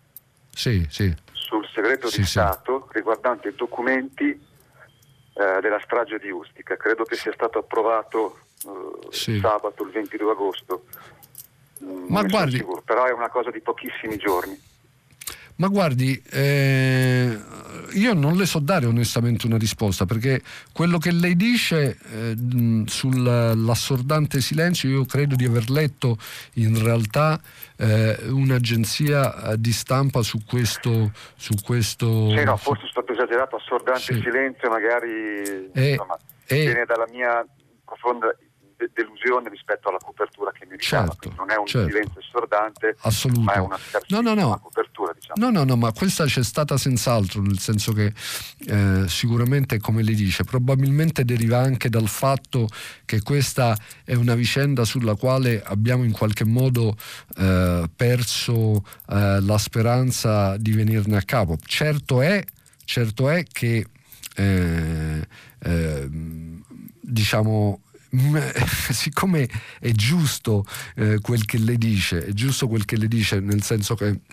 sì, sì. sul segreto sì, di Stato riguardante documenti eh, della strage di Ustica. Credo che sia stato approvato eh, sabato il 22 agosto. Mm, ma guardi, sicuro, però è una cosa di pochissimi giorni. Ma guardi, eh, io non le so dare onestamente una risposta perché quello che lei dice eh, sull'assordante silenzio io credo di aver letto in realtà eh, un'agenzia di stampa su questo... Su questo sì, no, forse è stato esagerato, assordante sì. silenzio magari insomma, viene dalla mia profonda de- delusione rispetto alla copertura che mi ricava. Certo, non è un certo. silenzio assordante, ma è una no, no, no. copertura. Diciamo. No, no, no, ma questa c'è stata senz'altro, nel senso che eh, sicuramente, come lei dice, probabilmente deriva anche dal fatto che questa è una vicenda sulla quale abbiamo in qualche modo eh, perso eh, la speranza di venirne a capo. Certo è, certo è che eh, eh, diciamo [LAUGHS] siccome è giusto eh, quel che le dice, è giusto quel che le dice, nel senso che [COUGHS]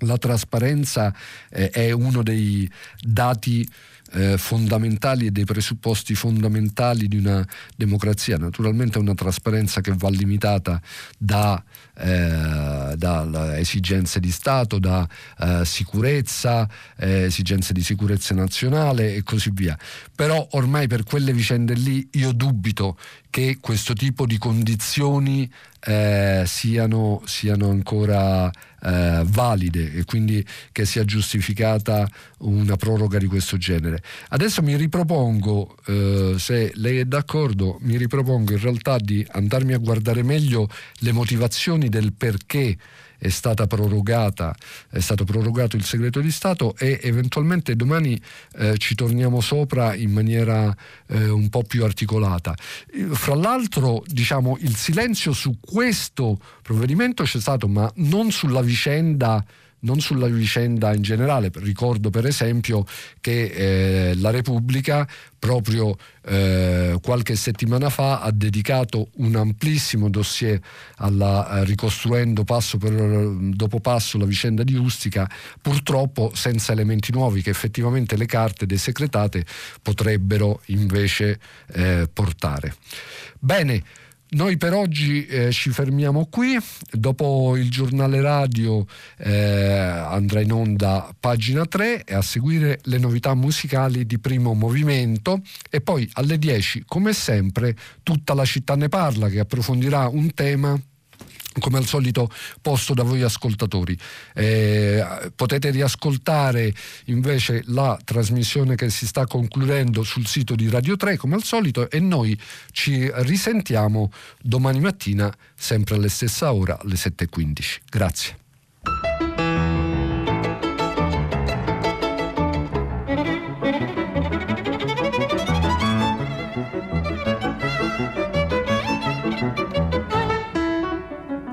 la trasparenza eh, è uno dei dati eh, fondamentali e dei presupposti fondamentali di una democrazia. Naturalmente è una trasparenza che va limitata da, eh, da esigenze di Stato, da eh, sicurezza, eh, esigenze di sicurezza nazionale e così via. Però ormai per quelle vicende lì io dubito che questo tipo di condizioni eh, siano, siano, ancora eh, valide e quindi che sia giustificata una proroga di questo genere. Adesso mi ripropongo, eh, se lei è d'accordo, mi ripropongo in realtà di andarmi a guardare meglio le motivazioni del perché è stato prorogato il segreto di Stato e eventualmente domani eh, ci torniamo sopra in maniera eh, un po' più articolata. Fra l'altro, diciamo, il silenzio su questo provvedimento c'è stato, ma non sulla vicenda non sulla vicenda in generale. Ricordo per esempio che eh, la Repubblica proprio eh, qualche settimana fa ha dedicato un amplissimo dossier alla, eh, ricostruendo passo per, dopo passo la vicenda di Ustica, purtroppo senza elementi nuovi che effettivamente le carte desecretate potrebbero invece eh, portare. Bene, noi per oggi eh, ci fermiamo qui, dopo il giornale radio eh, andrà in onda pagina 3 e a seguire le novità musicali di primo movimento. E poi alle 10 come sempre tutta la città ne parla che approfondirà un tema come al solito posto da voi ascoltatori. Eh, potete riascoltare invece la trasmissione che si sta concludendo sul sito di Radio 3 come al solito e noi ci risentiamo domani mattina sempre alla stessa ora alle 7.15. Grazie.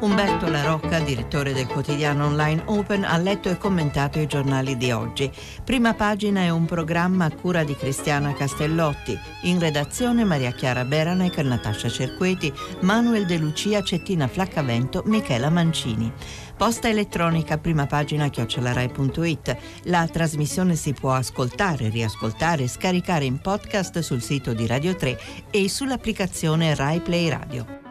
Umberto La Rocca, direttore del quotidiano online Open, ha letto e commentato i giornali di oggi. Prima pagina è un programma a cura di Cristiana Castellotti. In redazione Maria Chiara Beranec, Natascia Cerqueti, Manuel De Lucia, Cettina Flaccavento, Michela Mancini. Posta elettronica prima pagina chiocciolarai.it. La trasmissione si può ascoltare, riascoltare e scaricare in podcast sul sito di Radio 3 e sull'applicazione Rai Play Radio.